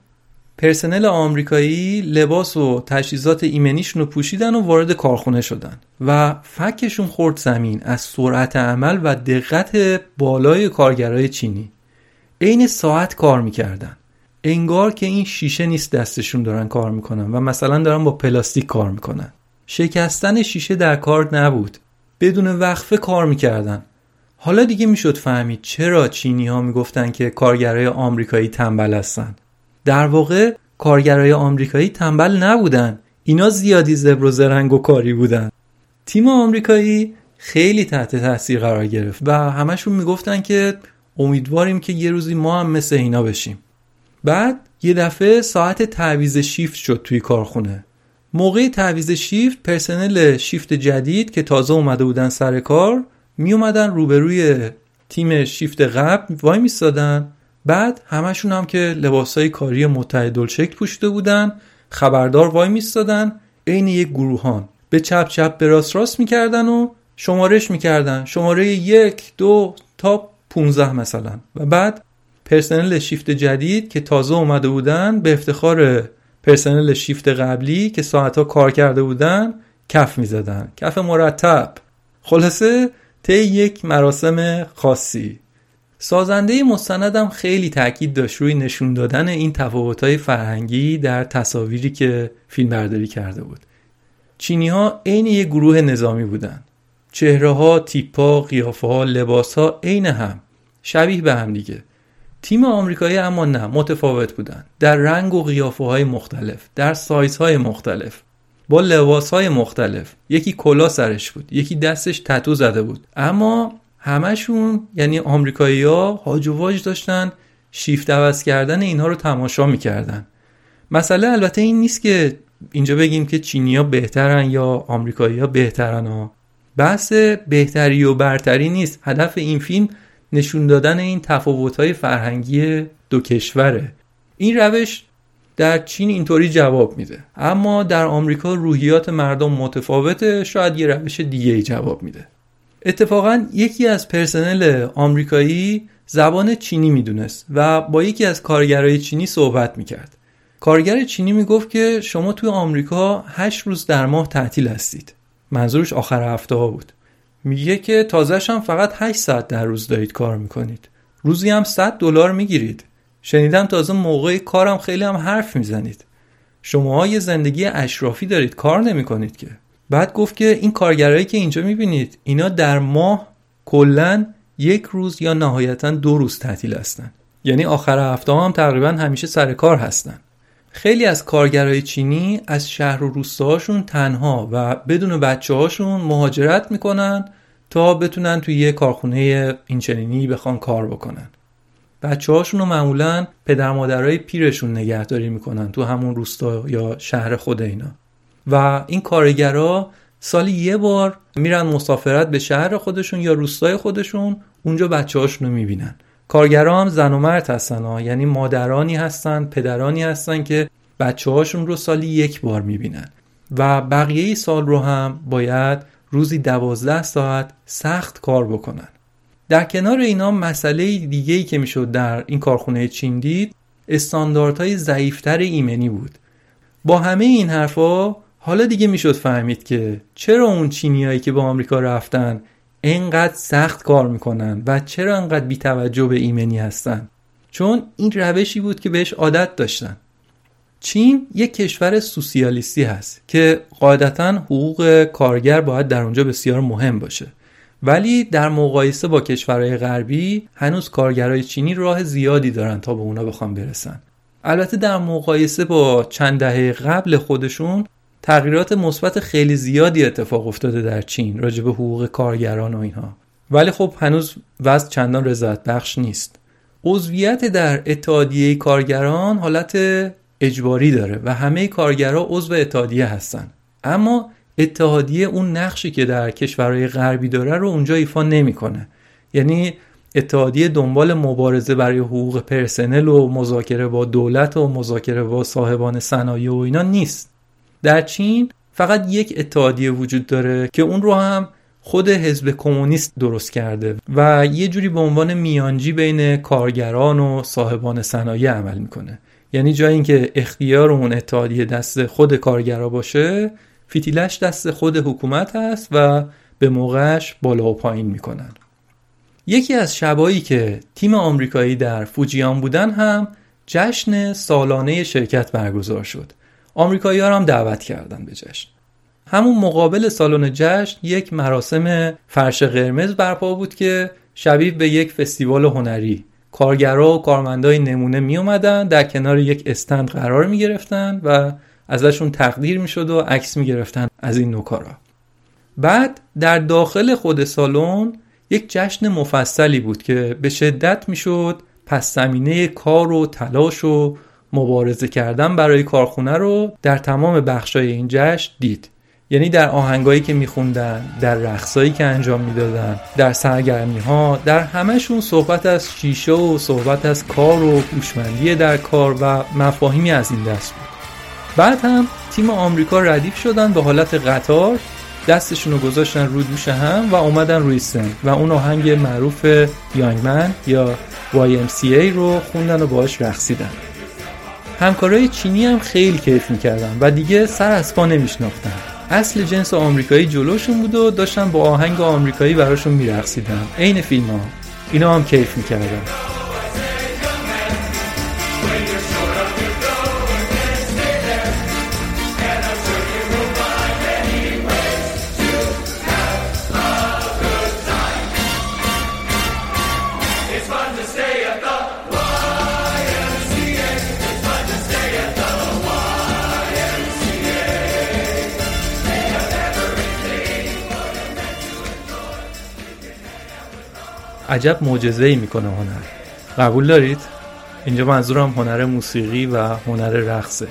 [SPEAKER 1] پرسنل آمریکایی لباس و تجهیزات ایمنیشون رو پوشیدن و وارد کارخونه شدن و فکشون خورد زمین از سرعت عمل و دقت بالای کارگرای چینی. عین ساعت کار می‌کردن. انگار که این شیشه نیست دستشون دارن کار می‌کنن و مثلا دارن با پلاستیک کار می‌کنن. شکستن شیشه در کار نبود. بدون وقفه کار می‌کردن. حالا دیگه می‌شد فهمید چرا چینی ها می‌گفتن که کارگرای آمریکایی تنبل هستن. در واقع کارگرای آمریکایی تنبل نبودن. اینا زیادی زبر و زرنگ و کاری بودن. تیم آمریکایی خیلی تحت تاثیر قرار گرفت و همشون می‌گفتن که امیدواریم که یه روزی ما هم مثل اینا بشیم. بعد یه دفعه ساعت تعویز شیفت شد توی کارخونه. موقع تعویز شیفت پرسنل شیفت جدید که تازه اومده بودن سر کار می اومدن روبروی تیم شیفت قبل وای میستادن. بعد همشون هم که لباسای کاری متعدل شکل پوشیده بودن خبردار وای میستادن عین یک گروهان. به چپ چپ به راست راست می‌کردن و شمارش می‌کردن. شماره یک دو تا 15 مثلا. و بعد پرسنل شیفت جدید که تازه اومده بودن به افتخار پرسنل شیفت قبلی که ساعتها کار کرده بودن کف می‌زدن. کف مرتب. خلاصه طی یک مراسم خاصی. سازنده مستندم خیلی تاکید داشت روی نشون دادن این تفاوت‌های فرهنگی در تصاویری که فیلم برداری کرده بود. چینی ها عین یک گروه نظامی بودن. چهره ها، تیپ ها، قیافه ها، لباس ها عین هم شبیه به هم دیگه. تیم آمریکایی اما نه متفاوت بودن. در رنگ و قیافه های مختلف در سایز های مختلف با لباس های مختلف. یکی کلا سرش بود یکی دستش تتو زده بود. اما همشون یعنی آمریکایی ها هاج و واج داشتن شیفت عوض کردن اینها رو تماشا می‌کردن. مسئله البته این نیست که اینجا بگیم که چینیا بهترن یا آمریکایی ها بهترن ها. بحث بهتری و برتری نیست. هدف این فیلم نشون دادن این تفاوت‌های فرهنگی دو کشوره. این روش در چین اینطوری جواب میده. اما در آمریکا روحیات مردم متفاوته شاید یه روش دیگه ای جواب میده. اتفاقا یکی از پرسنل آمریکایی زبان چینی می‌دونست و با یکی از کارگرای چینی صحبت می‌کرد. کارگر چینی می‌گفت که شما توی آمریکا هشت روز در ماه تعطیل هستید. منظورش آخر هفته ها بود. میگه که تازهش هم فقط 8 ساعت در روز دارید کار می‌کنید. روزی هم 100 دلار می‌گیرید. شنیدم تازه موقع کارم خیلی هم حرف می‌زنید. شما یه زندگی اشرافی دارید کار نمی‌کنید که. بعد گفت که این کارگرایی که اینجا می‌بینید اینا در ماه کلا یک روز یا نهایتا دو روز تعطیل هستن. یعنی آخر هفته هم تقریبا همیشه سر کار هستن. خیلی از کارگرای چینی از شهر و روستاهاشون تنها و بدون بچه هاشون مهاجرت می‌کنن تا بتونن توی یه کارخونه اینچنینی بخوان کار بکنن. بچه هاشون رو معمولا پدر مادرای پیرشون نگهداری می‌کنن تو همون روستا یا شهر خود اینا. و این کارگرا سالی یه بار میرن مسافرت به شهر خودشون یا روستای خودشون اونجا بچه هاشون رو می‌بینن. کارگرا هم زن و مرد هستن ها. یعنی مادرانی هستن پدرانی هستن که بچه هاشون رو سالی یک بار می‌بینن. و بقیه سال رو هم باید روزی دوازده ساعت سخت کار بکنن. در کنار اینا مسئله دیگه ای که می‌شد در این کارخونه چین دید استانداردهای ضعیفتر ایمنی بود. با همه این حرفا حالا دیگه می‌شد فهمید که چرا اون چینیایی که به آمریکا رفتن انقدر سخت کار می‌کنن و چرا انقدر بیتوجه به ایمنی هستن؟ چون این روشی بود که بهش عادت داشتن. چین یک کشور سوسیالیستی هست که قاعدتا حقوق کارگر باید در اونجا بسیار مهم باشه. ولی در مقایسه با کشورهای غربی هنوز کارگرای چینی راه زیادی دارن تا به اونا بخوام برسن. البته در مقایسه با چند دهه قبل خودشون تغییرات مثبت خیلی زیادی اتفاق افتاده در چین راجع به حقوق کارگران و اینها. ولی خب هنوز وضع چندان رضایت بخش نیست. عضویت در اتحادیه کارگران حالت اجباری داره و همه کارگرها عضو اتحادیه هستن. اما اتحادیه اون نقشی که در کشورهای غربی داره رو اونجا ایفا نمی‌کنه. یعنی اتحادیه دنبال مبارزه برای حقوق پرسنل و مذاکره با دولت و مذاکره با صاحبان صنایع و اینا نیست. در چین فقط یک اتحادیه وجود داره که اون رو هم خود حزب کمونیست درست کرده و یه جوری به عنوان میانجی بین کارگران و صاحبان صنایع عمل می‌کنه. یعنی جای اینکه اختیار اون اتحادیه دست خود کارگرا باشه فیتیلش دست خود حکومت هست و به موقعش بالا و پایین می‌کنن. یکی از شبایی که تیم آمریکایی در فوجیان بودن هم جشن سالانه شرکت برگزار شد. آمریکایی ها هم دعوت کردن به جشن. همون مقابل سالن جشن یک مراسم فرش قرمز برپا بود که شبیه به یک فستیوال هنری. کارگرا و کارمندای نمونه می اومدن در کنار یک استند قرار می گرفتن و ازشون تقدیر می شد و عکس می گرفتن از این نوکارا بعد در داخل خود سالن یک جشن مفصلی بود که به شدت می شد پس زمینه کار و تلاش و مبارزه کردن برای کارخونه رو در تمام بخشای این جشن دید. یعنی در آهنگایی که میخوندن در رقصایی که انجام می‌دادن در سرگرمی ها در همهشون صحبت از شیشه و صحبت از کار و هوشمندی در کار و مفاهیمی از این دست بود. بعد هم تیم آمریکا ردیف شدن به حالت قطار دستشون رو گذاشتن روی دوش هم و اومدن روی سن و اون آهنگ معروف یانگمن یا YMCA رو خوندن و باهاش رقصیدن. همکارای چینی هم خیلی کیف می‌کردن و دیگه سر از پا نمیشناختن. اصل جنس آمریکایی جلوشون بود و داشتن با آهنگ آمریکایی براشون میرقصیدن. عین فیلم ها اینا هم کیف می‌کردن. عجب معجزه ای می‌کنه هنر. قبول دارید؟ اینجا منظورم هنر موسیقی و هنر رقصه.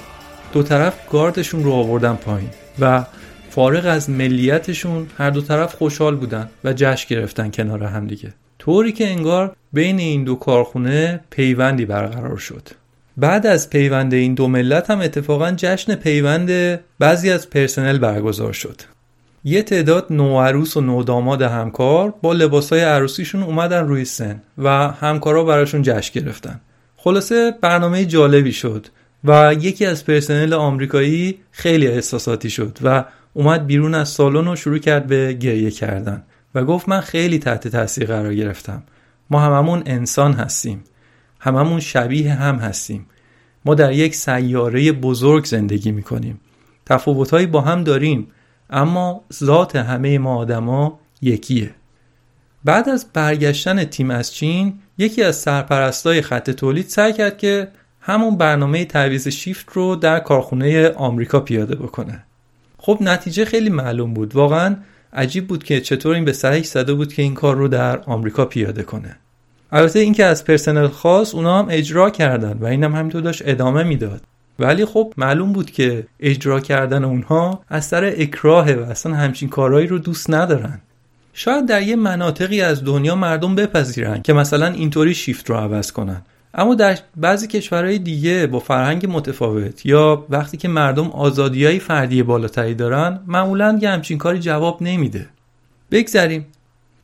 [SPEAKER 1] دو طرف گاردشون رو آوردن پایین و فارغ از ملیتشون هر دو طرف خوشحال بودن و جشن گرفتن کنار هم دیگه. طوری که انگار بین این دو کارخونه پیوندی برقرار شد. بعد از پیوند این دو ملت هم اتفاقا جشن پیوند بعضی از پرسنل برگزار شد. یه تعداد نوعروس و نوداماد همکار با لباسای عروسیشون اومدن روی سن و همکارا براشون جشن گرفتن. خلاصه برنامه جالبی شد و یکی از پرسنل آمریکایی خیلی احساساتی شد و اومد بیرون از سالن و شروع کرد به گریه کردن و گفت من خیلی تحت تاثیر قرار گرفتم. ما هممون انسان هستیم. هممون شبیه هم هستیم. ما در یک سیاره بزرگ زندگی می‌کنیم. تفاوتهایی با هم داریم. اما ذات همه ما آدما یکیه. بعد از برگشتن تیم از چین یکی از سرپرستای خط تولید سعی کرد که همون برنامه تعویض شیفت رو در کارخونه آمریکا پیاده بکنه. خب نتیجه خیلی معلوم بود. واقعا عجیب بود که چطور این به سرش زده بود که این کار رو در آمریکا پیاده کنه. البته اینکه از پرسنل خاص اونا هم اجرا کردن و اینم هم همینطور داشت ادامه می‌داد. ولی خب معلوم بود که اجرا کردن اونها از سر اکراهه و اصلا همچین کارهایی رو دوست ندارن. شاید در یه مناطقی از دنیا مردم بپذیرن که مثلا اینطوری شیفت رو عوض کنن. اما در بعضی کشورهای دیگه با فرهنگ متفاوت یا وقتی که مردم آزادی های فردی بالاتری دارن معمولا یه همچین کاری جواب نمیده. بگذریم.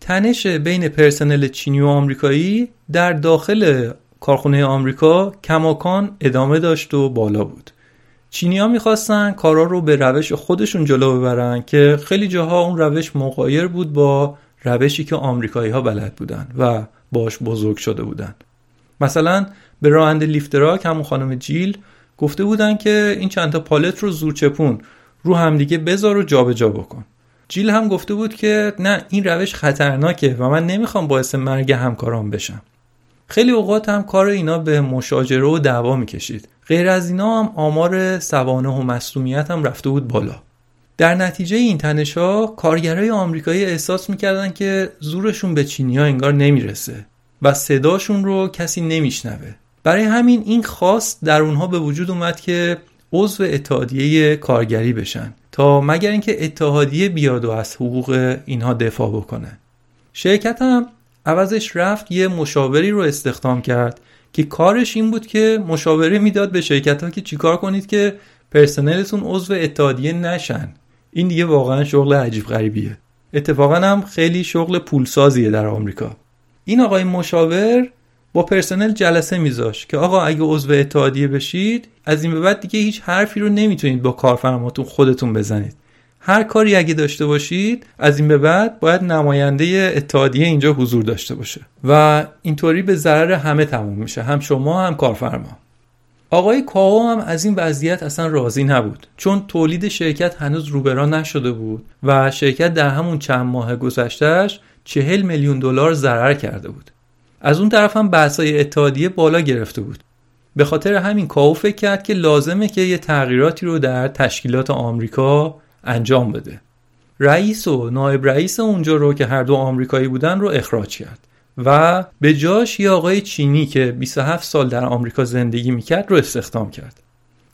[SPEAKER 1] تنش بین پرسنل چینی و آمریکایی در داخل کارخونه آمریکا کماکان ادامه داشت و بالا بود. چینی می‌خواستن کارا رو به روش خودشون جلو ببرن که خیلی جاها اون روش مغایر بود با روشی که آمریکایی ها بلد بودن و باش بزرگ شده بودن. مثلا به راننده لیفتراک همون خانم جیل گفته بودن که این چندتا پالت رو زور چپون رو همدیگه بذار و جابجا جا بکن. جیل هم گفته بود که نه این روش خطرناکه و من نمی‌خوام باعث مرگ همکاران بشم. خیلی اوقات هم کار اینا به مشاجره و دعوا می‌کشید. غیر از اینا هم آمار سوانه و مصومیت هم رفته بود بالا. در نتیجه این تنشا کارگرای آمریکایی احساس می‌کردن که زورشون به چینی انگار نمی‌رسه و صداشون رو کسی نمیشنوه. برای همین این خواست در اونها به وجود اومد که عضو اتحادیه کارگری بشن تا مگر اینکه اتحادیه بیاد و از حقوق اینها دفاع بکنه. شرکت هم عوضش رفت یه مشاوری رو استخدام کرد که کارش این بود که مشاوره می‌داد به شرکت ها که چیکار کنید که پرسنلتون عضو اتحادیه نشن. این دیگه واقعا شغل عجیب غریبیه. اتفاقا هم خیلی شغل پولسازیه در آمریکا. این آقای مشاور با پرسنل جلسه میذاش که آقا اگه عضو اتحادیه بشید از این به بعد دیگه هیچ حرفی رو نمی‌تونید با کارفرماتون خودتون بزنید. هر کاری اگه داشته باشید از این به بعد باید نماینده اتحادیه اینجا حضور داشته باشه. و اینطوری به ضرر همه تموم میشه هم شما هم کارفرما. آقای کاو هم از این وضعیت اصلا راضی نبود چون تولید شرکت هنوز روبرا نشده بود و شرکت در همون چند ماه گذشتهش چهل میلیون دلار ضرر کرده بود. از اون طرف هم بحثای اتحادیه بالا گرفته بود. به خاطر همین کاو فکر کرد که لازمه که یه تغییراتی رو در تشکیلات آمریکا انجام بده. رئیس و نایب رئیس اونجا رو که هر دو آمریکایی بودن رو اخراج کرد و به جاش یه آقای چینی که 27 سال در آمریکا زندگی می‌کرد رو استخدام کرد.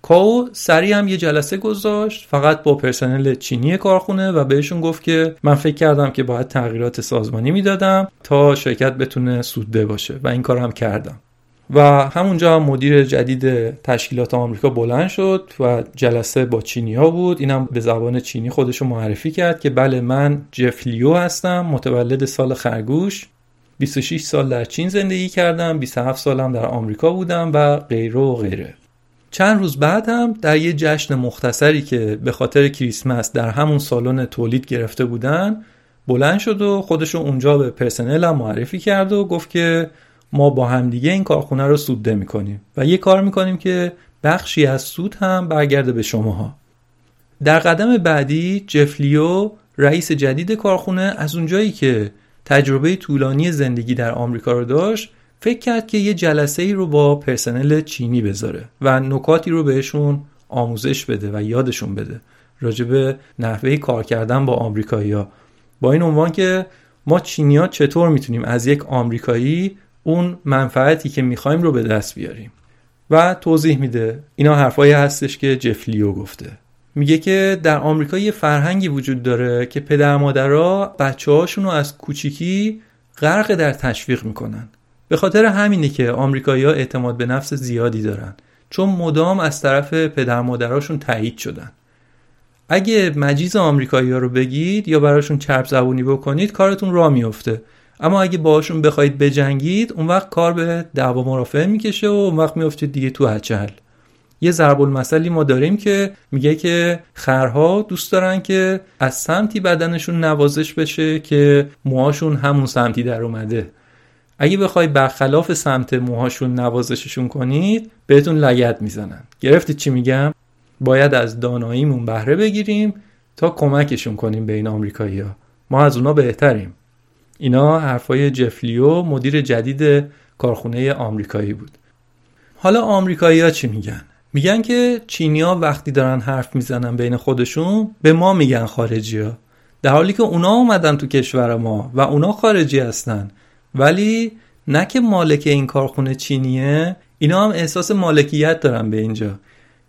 [SPEAKER 1] کاو سریع هم یه جلسه گذاشت فقط با پرسنل چینی کارخونه و بهشون گفت که من فکر کردم که باید تغییرات سازمانی می‌دادم تا شرکت بتونه سودده باشه و این کار هم کردم. و همونجا هم مدیر جدید تشکیلات آمریکا بلند شد و جلسه با چینی ها بود. اینم به زبان چینی خودش رو معرفی کرد که بله من جفلیو هستم متولد سال خرگوش. 26 سال در چین زندگی کردم 27 سالم در آمریکا بودم و غیره و غیره. چند روز بعد هم در یه جشن مختصری که به خاطر کریسمس در همون سالن تولید گرفته بودن بلند شد و خودشو اونجا به پرسنل هم معرفی کرد و گفت که ما با همدیگه این کارخونه رو سوده می‌کنیم و یه کار می‌کنیم که بخشی از سود هم برگرده به شماها. در قدم بعدی جفلیو رئیس جدید کارخونه از اونجایی که تجربه طولانی زندگی در آمریکا رو داشت فکر کرد که یه جلسه ای رو با پرسنل چینی بذاره و نکاتی رو بهشون آموزش بده و یادشون بده. راجب نحوه کار کردن با آمریکایی‌ها. با این عنوان که ما چینیا چطور می‌تونیم از یک آمریکایی اون منفعتی که می‌خوایم رو به دست بیاریم. و توضیح میده. اینا حرفایی هستش که جفلیو گفته. میگه که در آمریکا یه فرهنگی وجود داره که پدر مادرها بچه رو از کوچیکی غرق در تشویق می‌کنن. به خاطر همینه که آمریکایی‌ها اعتماد به نفس زیادی دارن. چون مدام از طرف پدر مادراشون تایید شدن. اگه مجیز آمریکایی ها رو بگید یا براشون چرب زبونی بکنید کارتون را میفته اما اگه باهاشون بخواید بجنگید اون وقت کار به دعوا مرافعه می‌کشه و اون وقت میافتید دیگه تو هچل یه ضرب المثلی ما داریم که میگه که خرها دوست دارن که از سمتی بدنشون نوازش بشه که موهاشون همون سمتی در اومده. اگه بخوای برخلاف سمت موهاشون نوازششون کنید بهتون لگت می‌زنن. گرفتید چی میگم؟ باید از داناییمون بهره بگیریم تا کمکشون کنیم به این آمریکایی ها ما از اونا بهتریم. اینا حرفای جفلیو مدیر جدید کارخونه آمریکایی بود. حالا آمریکایی ها چی میگن؟ میگن که چینیا وقتی دارن حرف می‌زنن بین خودشون به ما میگن خارجی ها در حالی که اونا اومدن تو کشور ما و اونا خارجی هستن. ولی نه که مالک این کارخونه چینیه اینا هم احساس مالکیت دارن به اینجا.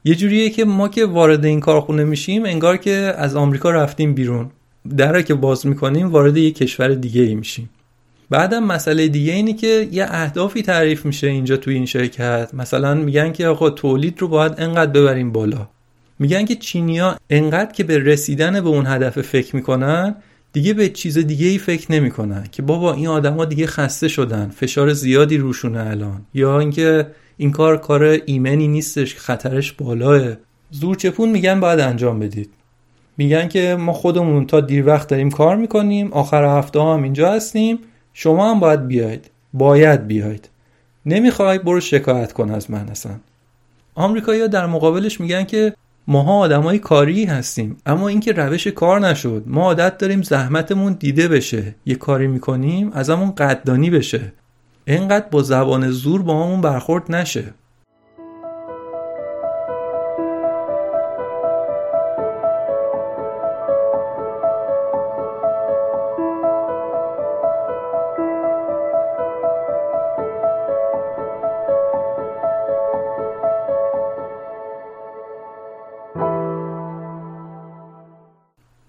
[SPEAKER 1] یه جوریه که ما که وارد این کارخونه میشیم انگار که از آمریکا رفتیم بیرون. در که باز می‌کنیم وارد یه کشور دیگه ای میشیم. بعدم مسئله دیگه اینه که یه اهدافی تعریف میشه اینجا توی این شرکت. مثلا میگن که آقا تولید رو باید انقدر ببریم بالا. میگن که چینیا انقدر که به رسیدن به اون هدف فکر می‌کنن دیگه به چیز دیگه ای فکر نمی‌کنن که بابا این آدما دیگه خسته شدن فشار زیادی روشونه الان. یا اینکه این کار کار ایمنی نیستش که خطرش بالاه. زورچپون میگن باید انجام بدید. میگن که ما خودمون تا دیر وقت داریم کار می‌کنیم آخر هفته هم اینجا هستیم. شما هم باید بیاید. باید بیاید. نمی‌خوای برو شکایت کن از من اصلا. آمریکایی‌ها در مقابلش میگن که ماها آدمای کاری هستیم اما اینکه روش کار نشد. ما عادت داریم زحمتمون دیده بشه. یه کاری می‌کنیم ازمون قدردانی بشه. اینقدر با زبان زور با همون برخورد نشه.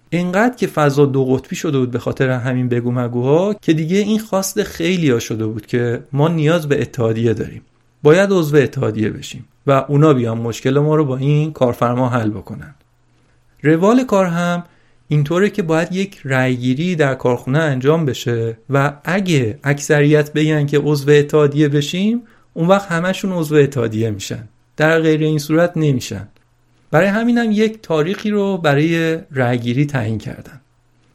[SPEAKER 1] اینقدر که فضا دو قطبی شده بود به خاطر همین بگو مگوها که دیگه این خواست خیلی ها شده بود که ما نیاز به اتحادیه داریم. باید عضو اتحادیه بشیم و اونا بیان مشکل ما رو با این کارفرما حل بکنن. روال کار هم اینطوره که باید یک رأیگیری در کارخونه انجام بشه و اگه اکثریت بگن که عضو اتحادیه بشیم اون وقت همشون عضو اتحادیه میشن. در غیر این صورت نمیشن. برای همین هم یک تاریخی رو برای رأیگیری تعیین کردن.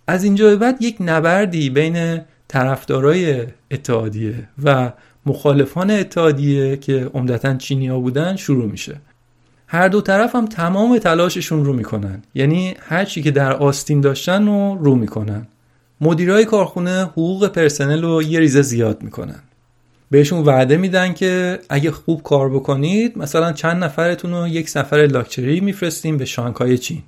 [SPEAKER 1] از اینجا به بعد یک نبردی بین طرفدارای اتحادیه و مخالفان اتحادیه که عمدتا چینیا بودن شروع میشه. هر دو طرف هم تمام تلاششون رو می‌کنن. یعنی هر چی که در آستین داشتن رو رو می‌کنن. مدیرای کارخونه حقوق پرسنل رو یه ریزه زیاد می‌کنن. بهشون وعده میدن که اگه خوب کار بکنید مثلا چند نفرتون رو یک سفر لاکچری میفرستیم به شانگهای چین.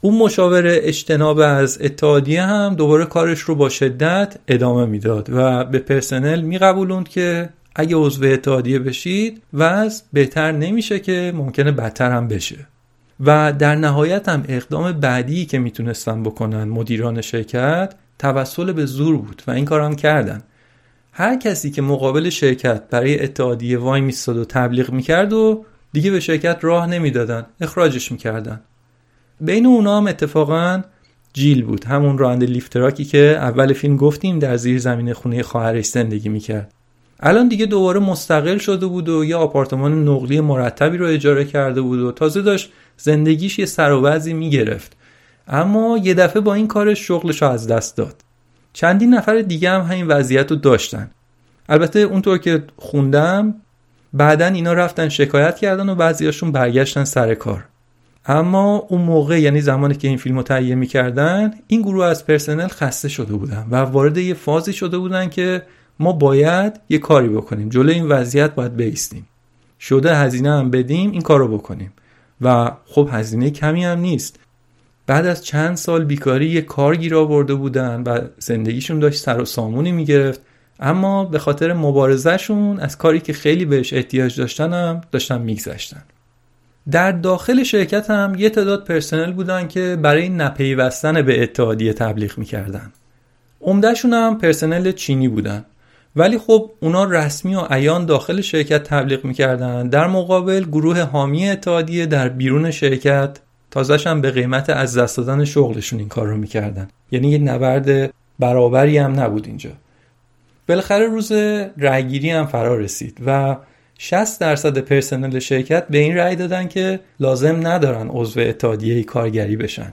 [SPEAKER 1] اون مشاور اجتناب از اتحادیه هم دوباره کارش رو با شدت ادامه می‌داد و به پرسنل میقبولوند که اگه عضو اتحادیه بشید وضع بهتر نمیشه که ممکنه بدتر هم بشه. و در نهایت هم اقدام بعدی که می‌تونستن بکنن مدیران شرکت توسل به زور بود و این کار هم کردن. هر کسی که مقابل شرکت برای اتحادیه وای میستاد و تبلیغ می‌کرد و دیگه به شرکت راه نمی‌دادن اخراجش می‌کردن. بین اونا هم اتفاقا جیل بود. همون راننده لیفتراکی که اول فیلم گفتیم در زیر زمین خونه خواهرش زندگی می‌کرد. الان دیگه دوباره مستقل شده بود و یه آپارتمان نقلی مرتبی رو اجاره کرده بود و تازه داشت زندگیش یه سر و وضعی می‌گرفت. اما یه دفعه با این کارش شغلش رو از دست داد. چندین نفر دیگه هم همین وضعیت رو داشتن. البته اونطور که خوندم بعدا اینا رفتن شکایت کردن و بعضیاشون برگشتن سر کار. اما اون موقع یعنی زمانی که این فیلم رو تهیه می‌کردن این گروه از پرسنل خسته شده بودن و وارد یه فازی شده بودن که ما باید یه کاری بکنیم. جلوی این وضعیت باید بیستیم. شده هزینه هم بدیم این کار رو بکنیم. و خب هزینه کمی هم نیست. بعد از چند سال بیکاری یه کار گیر آورده بودن و زندگیشون داشت سر و سامونی می‌گرفت. اما به خاطر مبارزهشون از کاری که خیلی بهش احتیاج داشتن هم داشتن میگذشتن. در داخل شرکت هم یه تعداد پرسنل بودن که برای نپیوستن به اتحادیه تبلیغ می‌کردن. عمدهشون هم پرسنل چینی بودن. ولی خب اونا رسمی و عیان داخل شرکت تبلیغ می‌کردن. در مقابل گروه حامی اتحادیه در بیرون شرکت تازهش هم به قیمت از دست دادن شغلشون این کار رو می‌کردن. یعنی یه نبرد برابری هم نبود اینجا. بالاخره روز رأیگیری هم فرا رسید و 60 درصد پرسنل شرکت به این رأی دادن که لازم ندارن عضو اتحادیه کارگری بشن.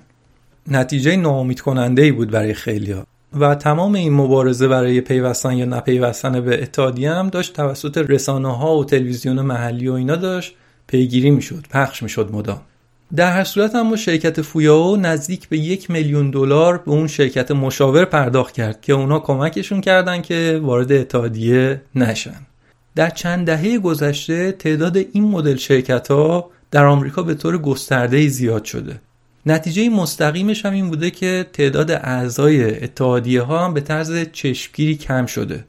[SPEAKER 1] نتیجه ناامید کننده ای بود برای خیلیا و تمام این مبارزه برای پیوستن یا نپیوستن به اتحادیه هم داشت توسط رسانه ها و تلویزیون محلی و اینا داشت پیگیری می‌شد پخش می‌شد مدام. در هر صورت اما شرکت فویاو نزدیک به یک میلیون دلار به اون شرکت مشاور پرداخت کرد که اونا کمکشون کردن که وارد اتحادیه نشن. در چند دهه گذشته تعداد این مدل شرکت ها در آمریکا به طور گسترده زیاد شده. نتیجه مستقیمش هم این بوده که تعداد اعضای اتحادیه ها هم به طرز چشمگیری کم شده.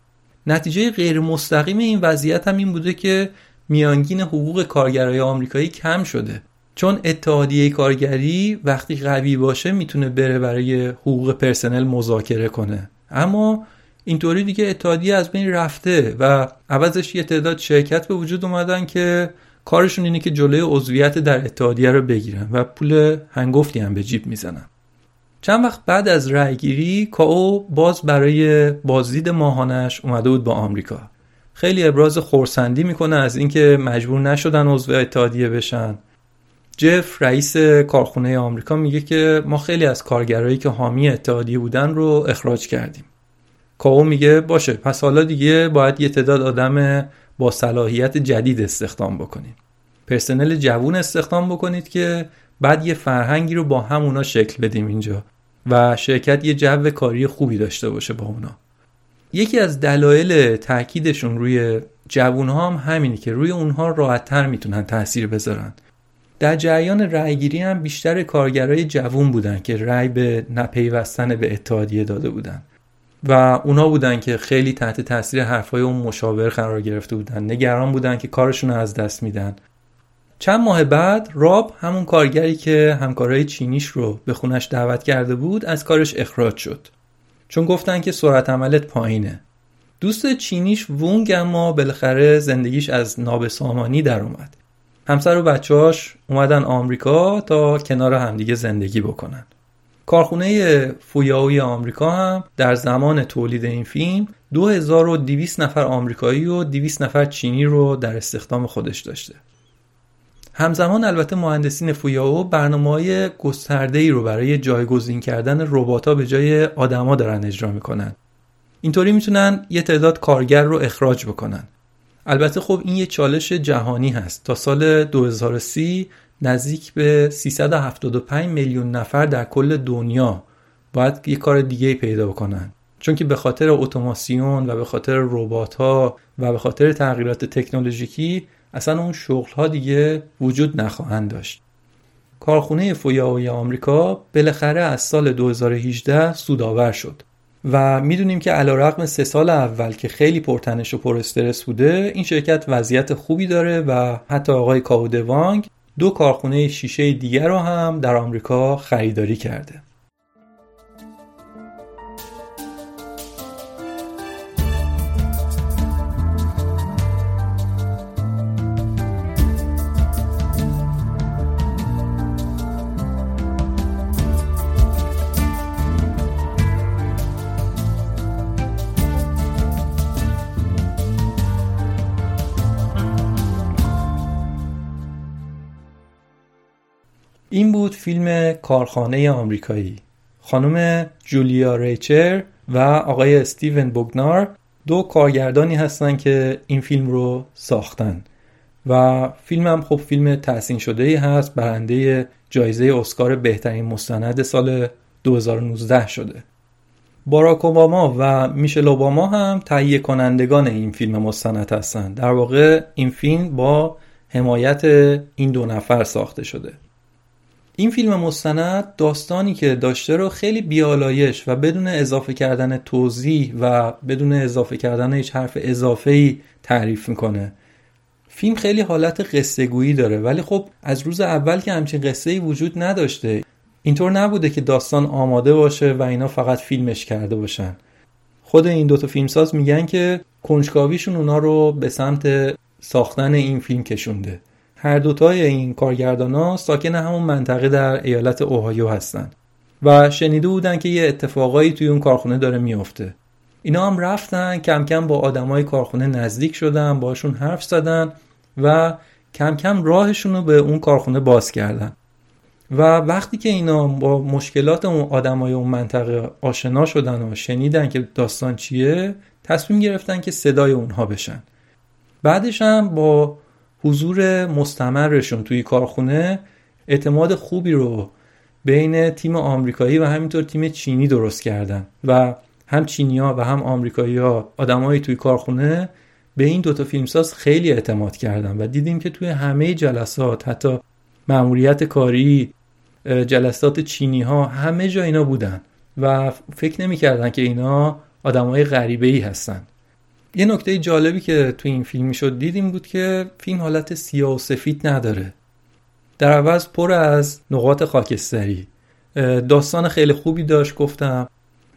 [SPEAKER 1] نتیجه غیر مستقیم این وضعیت هم این بوده که میانگین حقوق کارگرای آمریکایی کم شده. چون اتحادیه کارگری وقتی قوی باشه می‌تونه بره برای حقوق پرسنل مذاکره کنه. اما اینطوری دیگه اتحادیه از بین رفته و عوضش یه تعداد شرکت به وجود اومدن که کارشون اینه که جلوی عضویت در اتحادیه رو بگیرن و پول هنگفتی هم به جیب می‌زنن. چند وقت بعد از رأیگیری کاو باز برای بازدید ماهانش اومده بود با آمریکا. خیلی ابراز خورسندی می‌کنه از اینکه مجبور نشدن عضو اتحادیه بشن. جف رئیس کارخونه آمریکا میگه که ما خیلی از کارگرایی که حامی اتحادیه بودن رو اخراج کردیم. کاو میگه باشه پس حالا دیگه باید یه تعداد آدم با صلاحیت جدید استخدام بکنیم. پرسنل جوون استخدام بکنید که بعد یه فرهنگی رو با همونا شکل بدیم اینجا و شرکت یه جو کاری خوبی داشته باشه با اونا. یکی از دلایل تاکیدشون روی جوون ها هم همینه که روی اونها راحتتر می‌تونن تاثیر بذارن. در جریان رأیگیری هم بیشتر کارگرای جوون بودن که رأی به نپیوستن به اتحادیه داده بودن. و اونا بودن که خیلی تحت تاثیر حرفای اون مشاور قرار گرفته بودن. نگران بودن که کارشون از دست میدن. چند ماه بعد راب همون کارگری که همکارای چینیش رو به خونش دعوت کرده بود از کارش اخراج شد. چون گفتن که سرعت عملت پایینه. دوست چینیش وونگ اما بالاخره زندگیش از نابسامانی در اومد. همسر و بچهاش اومدن آمریکا تا کنار همدیگه زندگی بکنن. کارخونه فویاوی آمریکا هم در زمان تولید این فیلم 2200 نفر آمریکایی و 200 نفر چینی رو در استخدام خودش داشته. همزمان البته مهندسین فویاو برنامه های گسترده ای رو برای جایگزین کردن ربات به جای آدما دارن اجرا می‌کنن. اینطوری می‌تونن یه تعداد کارگر رو اخراج بکنن. البته خب این یه چالش جهانی هست. تا سال 2030 نزدیک به 375 میلیون نفر در کل دنیا باید یه کار دیگه پیدا بکنن. چون که به خاطر اتوماسیون و به خاطر ربات ها و به خاطر تغییرات تکنولوژیکی اصلا اون شغل ها دیگه وجود نخواهند داشت. کارخونه فویاوی آمریکا بالاخره از سال 2018 سودآور شد. و می‌دونیم که علیرغم سه سال اول که خیلی پرتنش و پر استرس بوده این شرکت وضعیت خوبی داره و حتی آقای کاودوانگ دو کارخونه شیشه دیگر رو هم در آمریکا خریداری کرده. این بود فیلم کارخانه آمریکایی. خانم جولیا ریچر و آقای استیون بوگنار دو کارگردانی هستن که این فیلم رو ساختن. و فیلم هم خب فیلم تحسین شده ای هست برنده جایزه اسکار بهترین مستند سال 2019 شده. باراک اوباما و میشل اوباما هم تهیه کنندگان این فیلم مستند هستند در واقع این فیلم با حمایت این دو نفر ساخته شده. این فیلم مستند داستانی که داشته رو خیلی بیالایش و بدون اضافه کردن توضیح و بدون اضافه کردن هیچ حرف اضافه ای تعریف می‌کنه. فیلم خیلی حالت قصه گویی داره ولی خب از روز اول که همچین قصه ای وجود نداشته اینطور نبوده که داستان آماده باشه و اینا فقط فیلمش کرده باشن. خود این دوتا فیلمساز میگن که کنجکاویشون اونا رو به سمت ساختن این فیلم کشونده. هر دوتای این کارگردان ها ساکن همون منطقه در ایالت اوهایو هستن و شنیده بودن که یه اتفاقایی توی اون کارخونه داره میافته. اینا هم رفتن کم کم با آدمای کارخونه نزدیک شدن باشون حرف زدن و کم کم راهشون رو به اون کارخونه باز کردن. و وقتی که اینا با مشکلات اون آدمای اون منطقه آشنا شدن و شنیدن که داستان چیه تصمیم گرفتن که صدای اونها بشن. بعدش هم با حضور مستمرشون توی کارخونه اعتماد خوبی رو بین تیم آمریکایی و همینطور تیم چینی درست کردن و هم چینیا و هم آمریکایی ها آدمایی توی کارخونه به این دوتا فیلمساز خیلی اعتماد کردن و دیدیم که توی همه جلسات حتی معمولیت کاری جلسات چینی ها همه جا اینا بودن و فکر نمی‌کردن که اینا آدمای غریبه ای هستن. یه نکته جالبی که تو این فیلم شد دیدیم بود که فیلم حالت سیاه و سفید نداره. در عوض پر از نقاط خاکستری. داستان خیلی خوبی داشت گفتم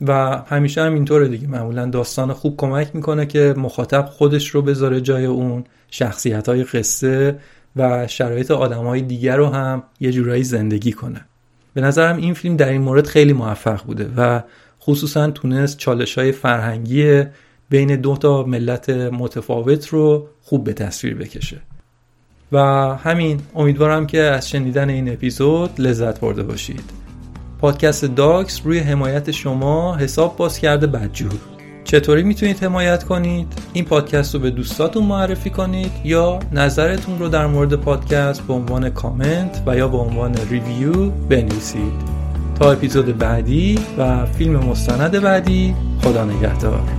[SPEAKER 1] و همیشه هم اینطوره دیگه. معمولا داستان خوب کمک می‌کنه که مخاطب خودش رو بذاره جای اون شخصیت های قصه و شرایط آدم های دیگر رو هم یه جورایی زندگی کنه. به نظرم این فیلم در این مورد خیلی موفق بوده و خصوصا تونست چالش های فرهنگی بین دو تا ملت متفاوت رو خوب به تصویر بکشه. و همین امیدوارم که از شنیدن این اپیزود لذت برده باشید. پادکست داکس روی حمایت شما حساب باز کرده بدجور. چطوری می‌تونید حمایت کنید؟ این پادکست رو به دوستاتون معرفی کنید یا نظرتون رو در مورد پادکست به عنوان کامنت و یا به عنوان review بنویسید. تا اپیزود بعدی و فیلم مستند بعدی خدا نگهدار.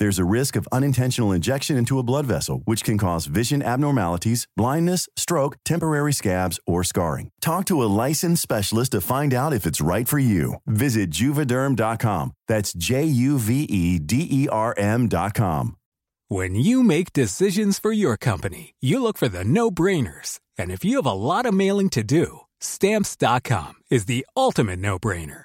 [SPEAKER 4] There's a risk of unintentional injection into a blood vessel, which can cause vision abnormalities, blindness, stroke, temporary scabs, or scarring. Talk to a licensed specialist to find out if it's right for you. Visit juvederm.com. That's J U V E D E R M.com.
[SPEAKER 5] When you make decisions for your company, you look for the no brainers. And if you have a lot of mailing to do, stamps.com is the ultimate no brainer.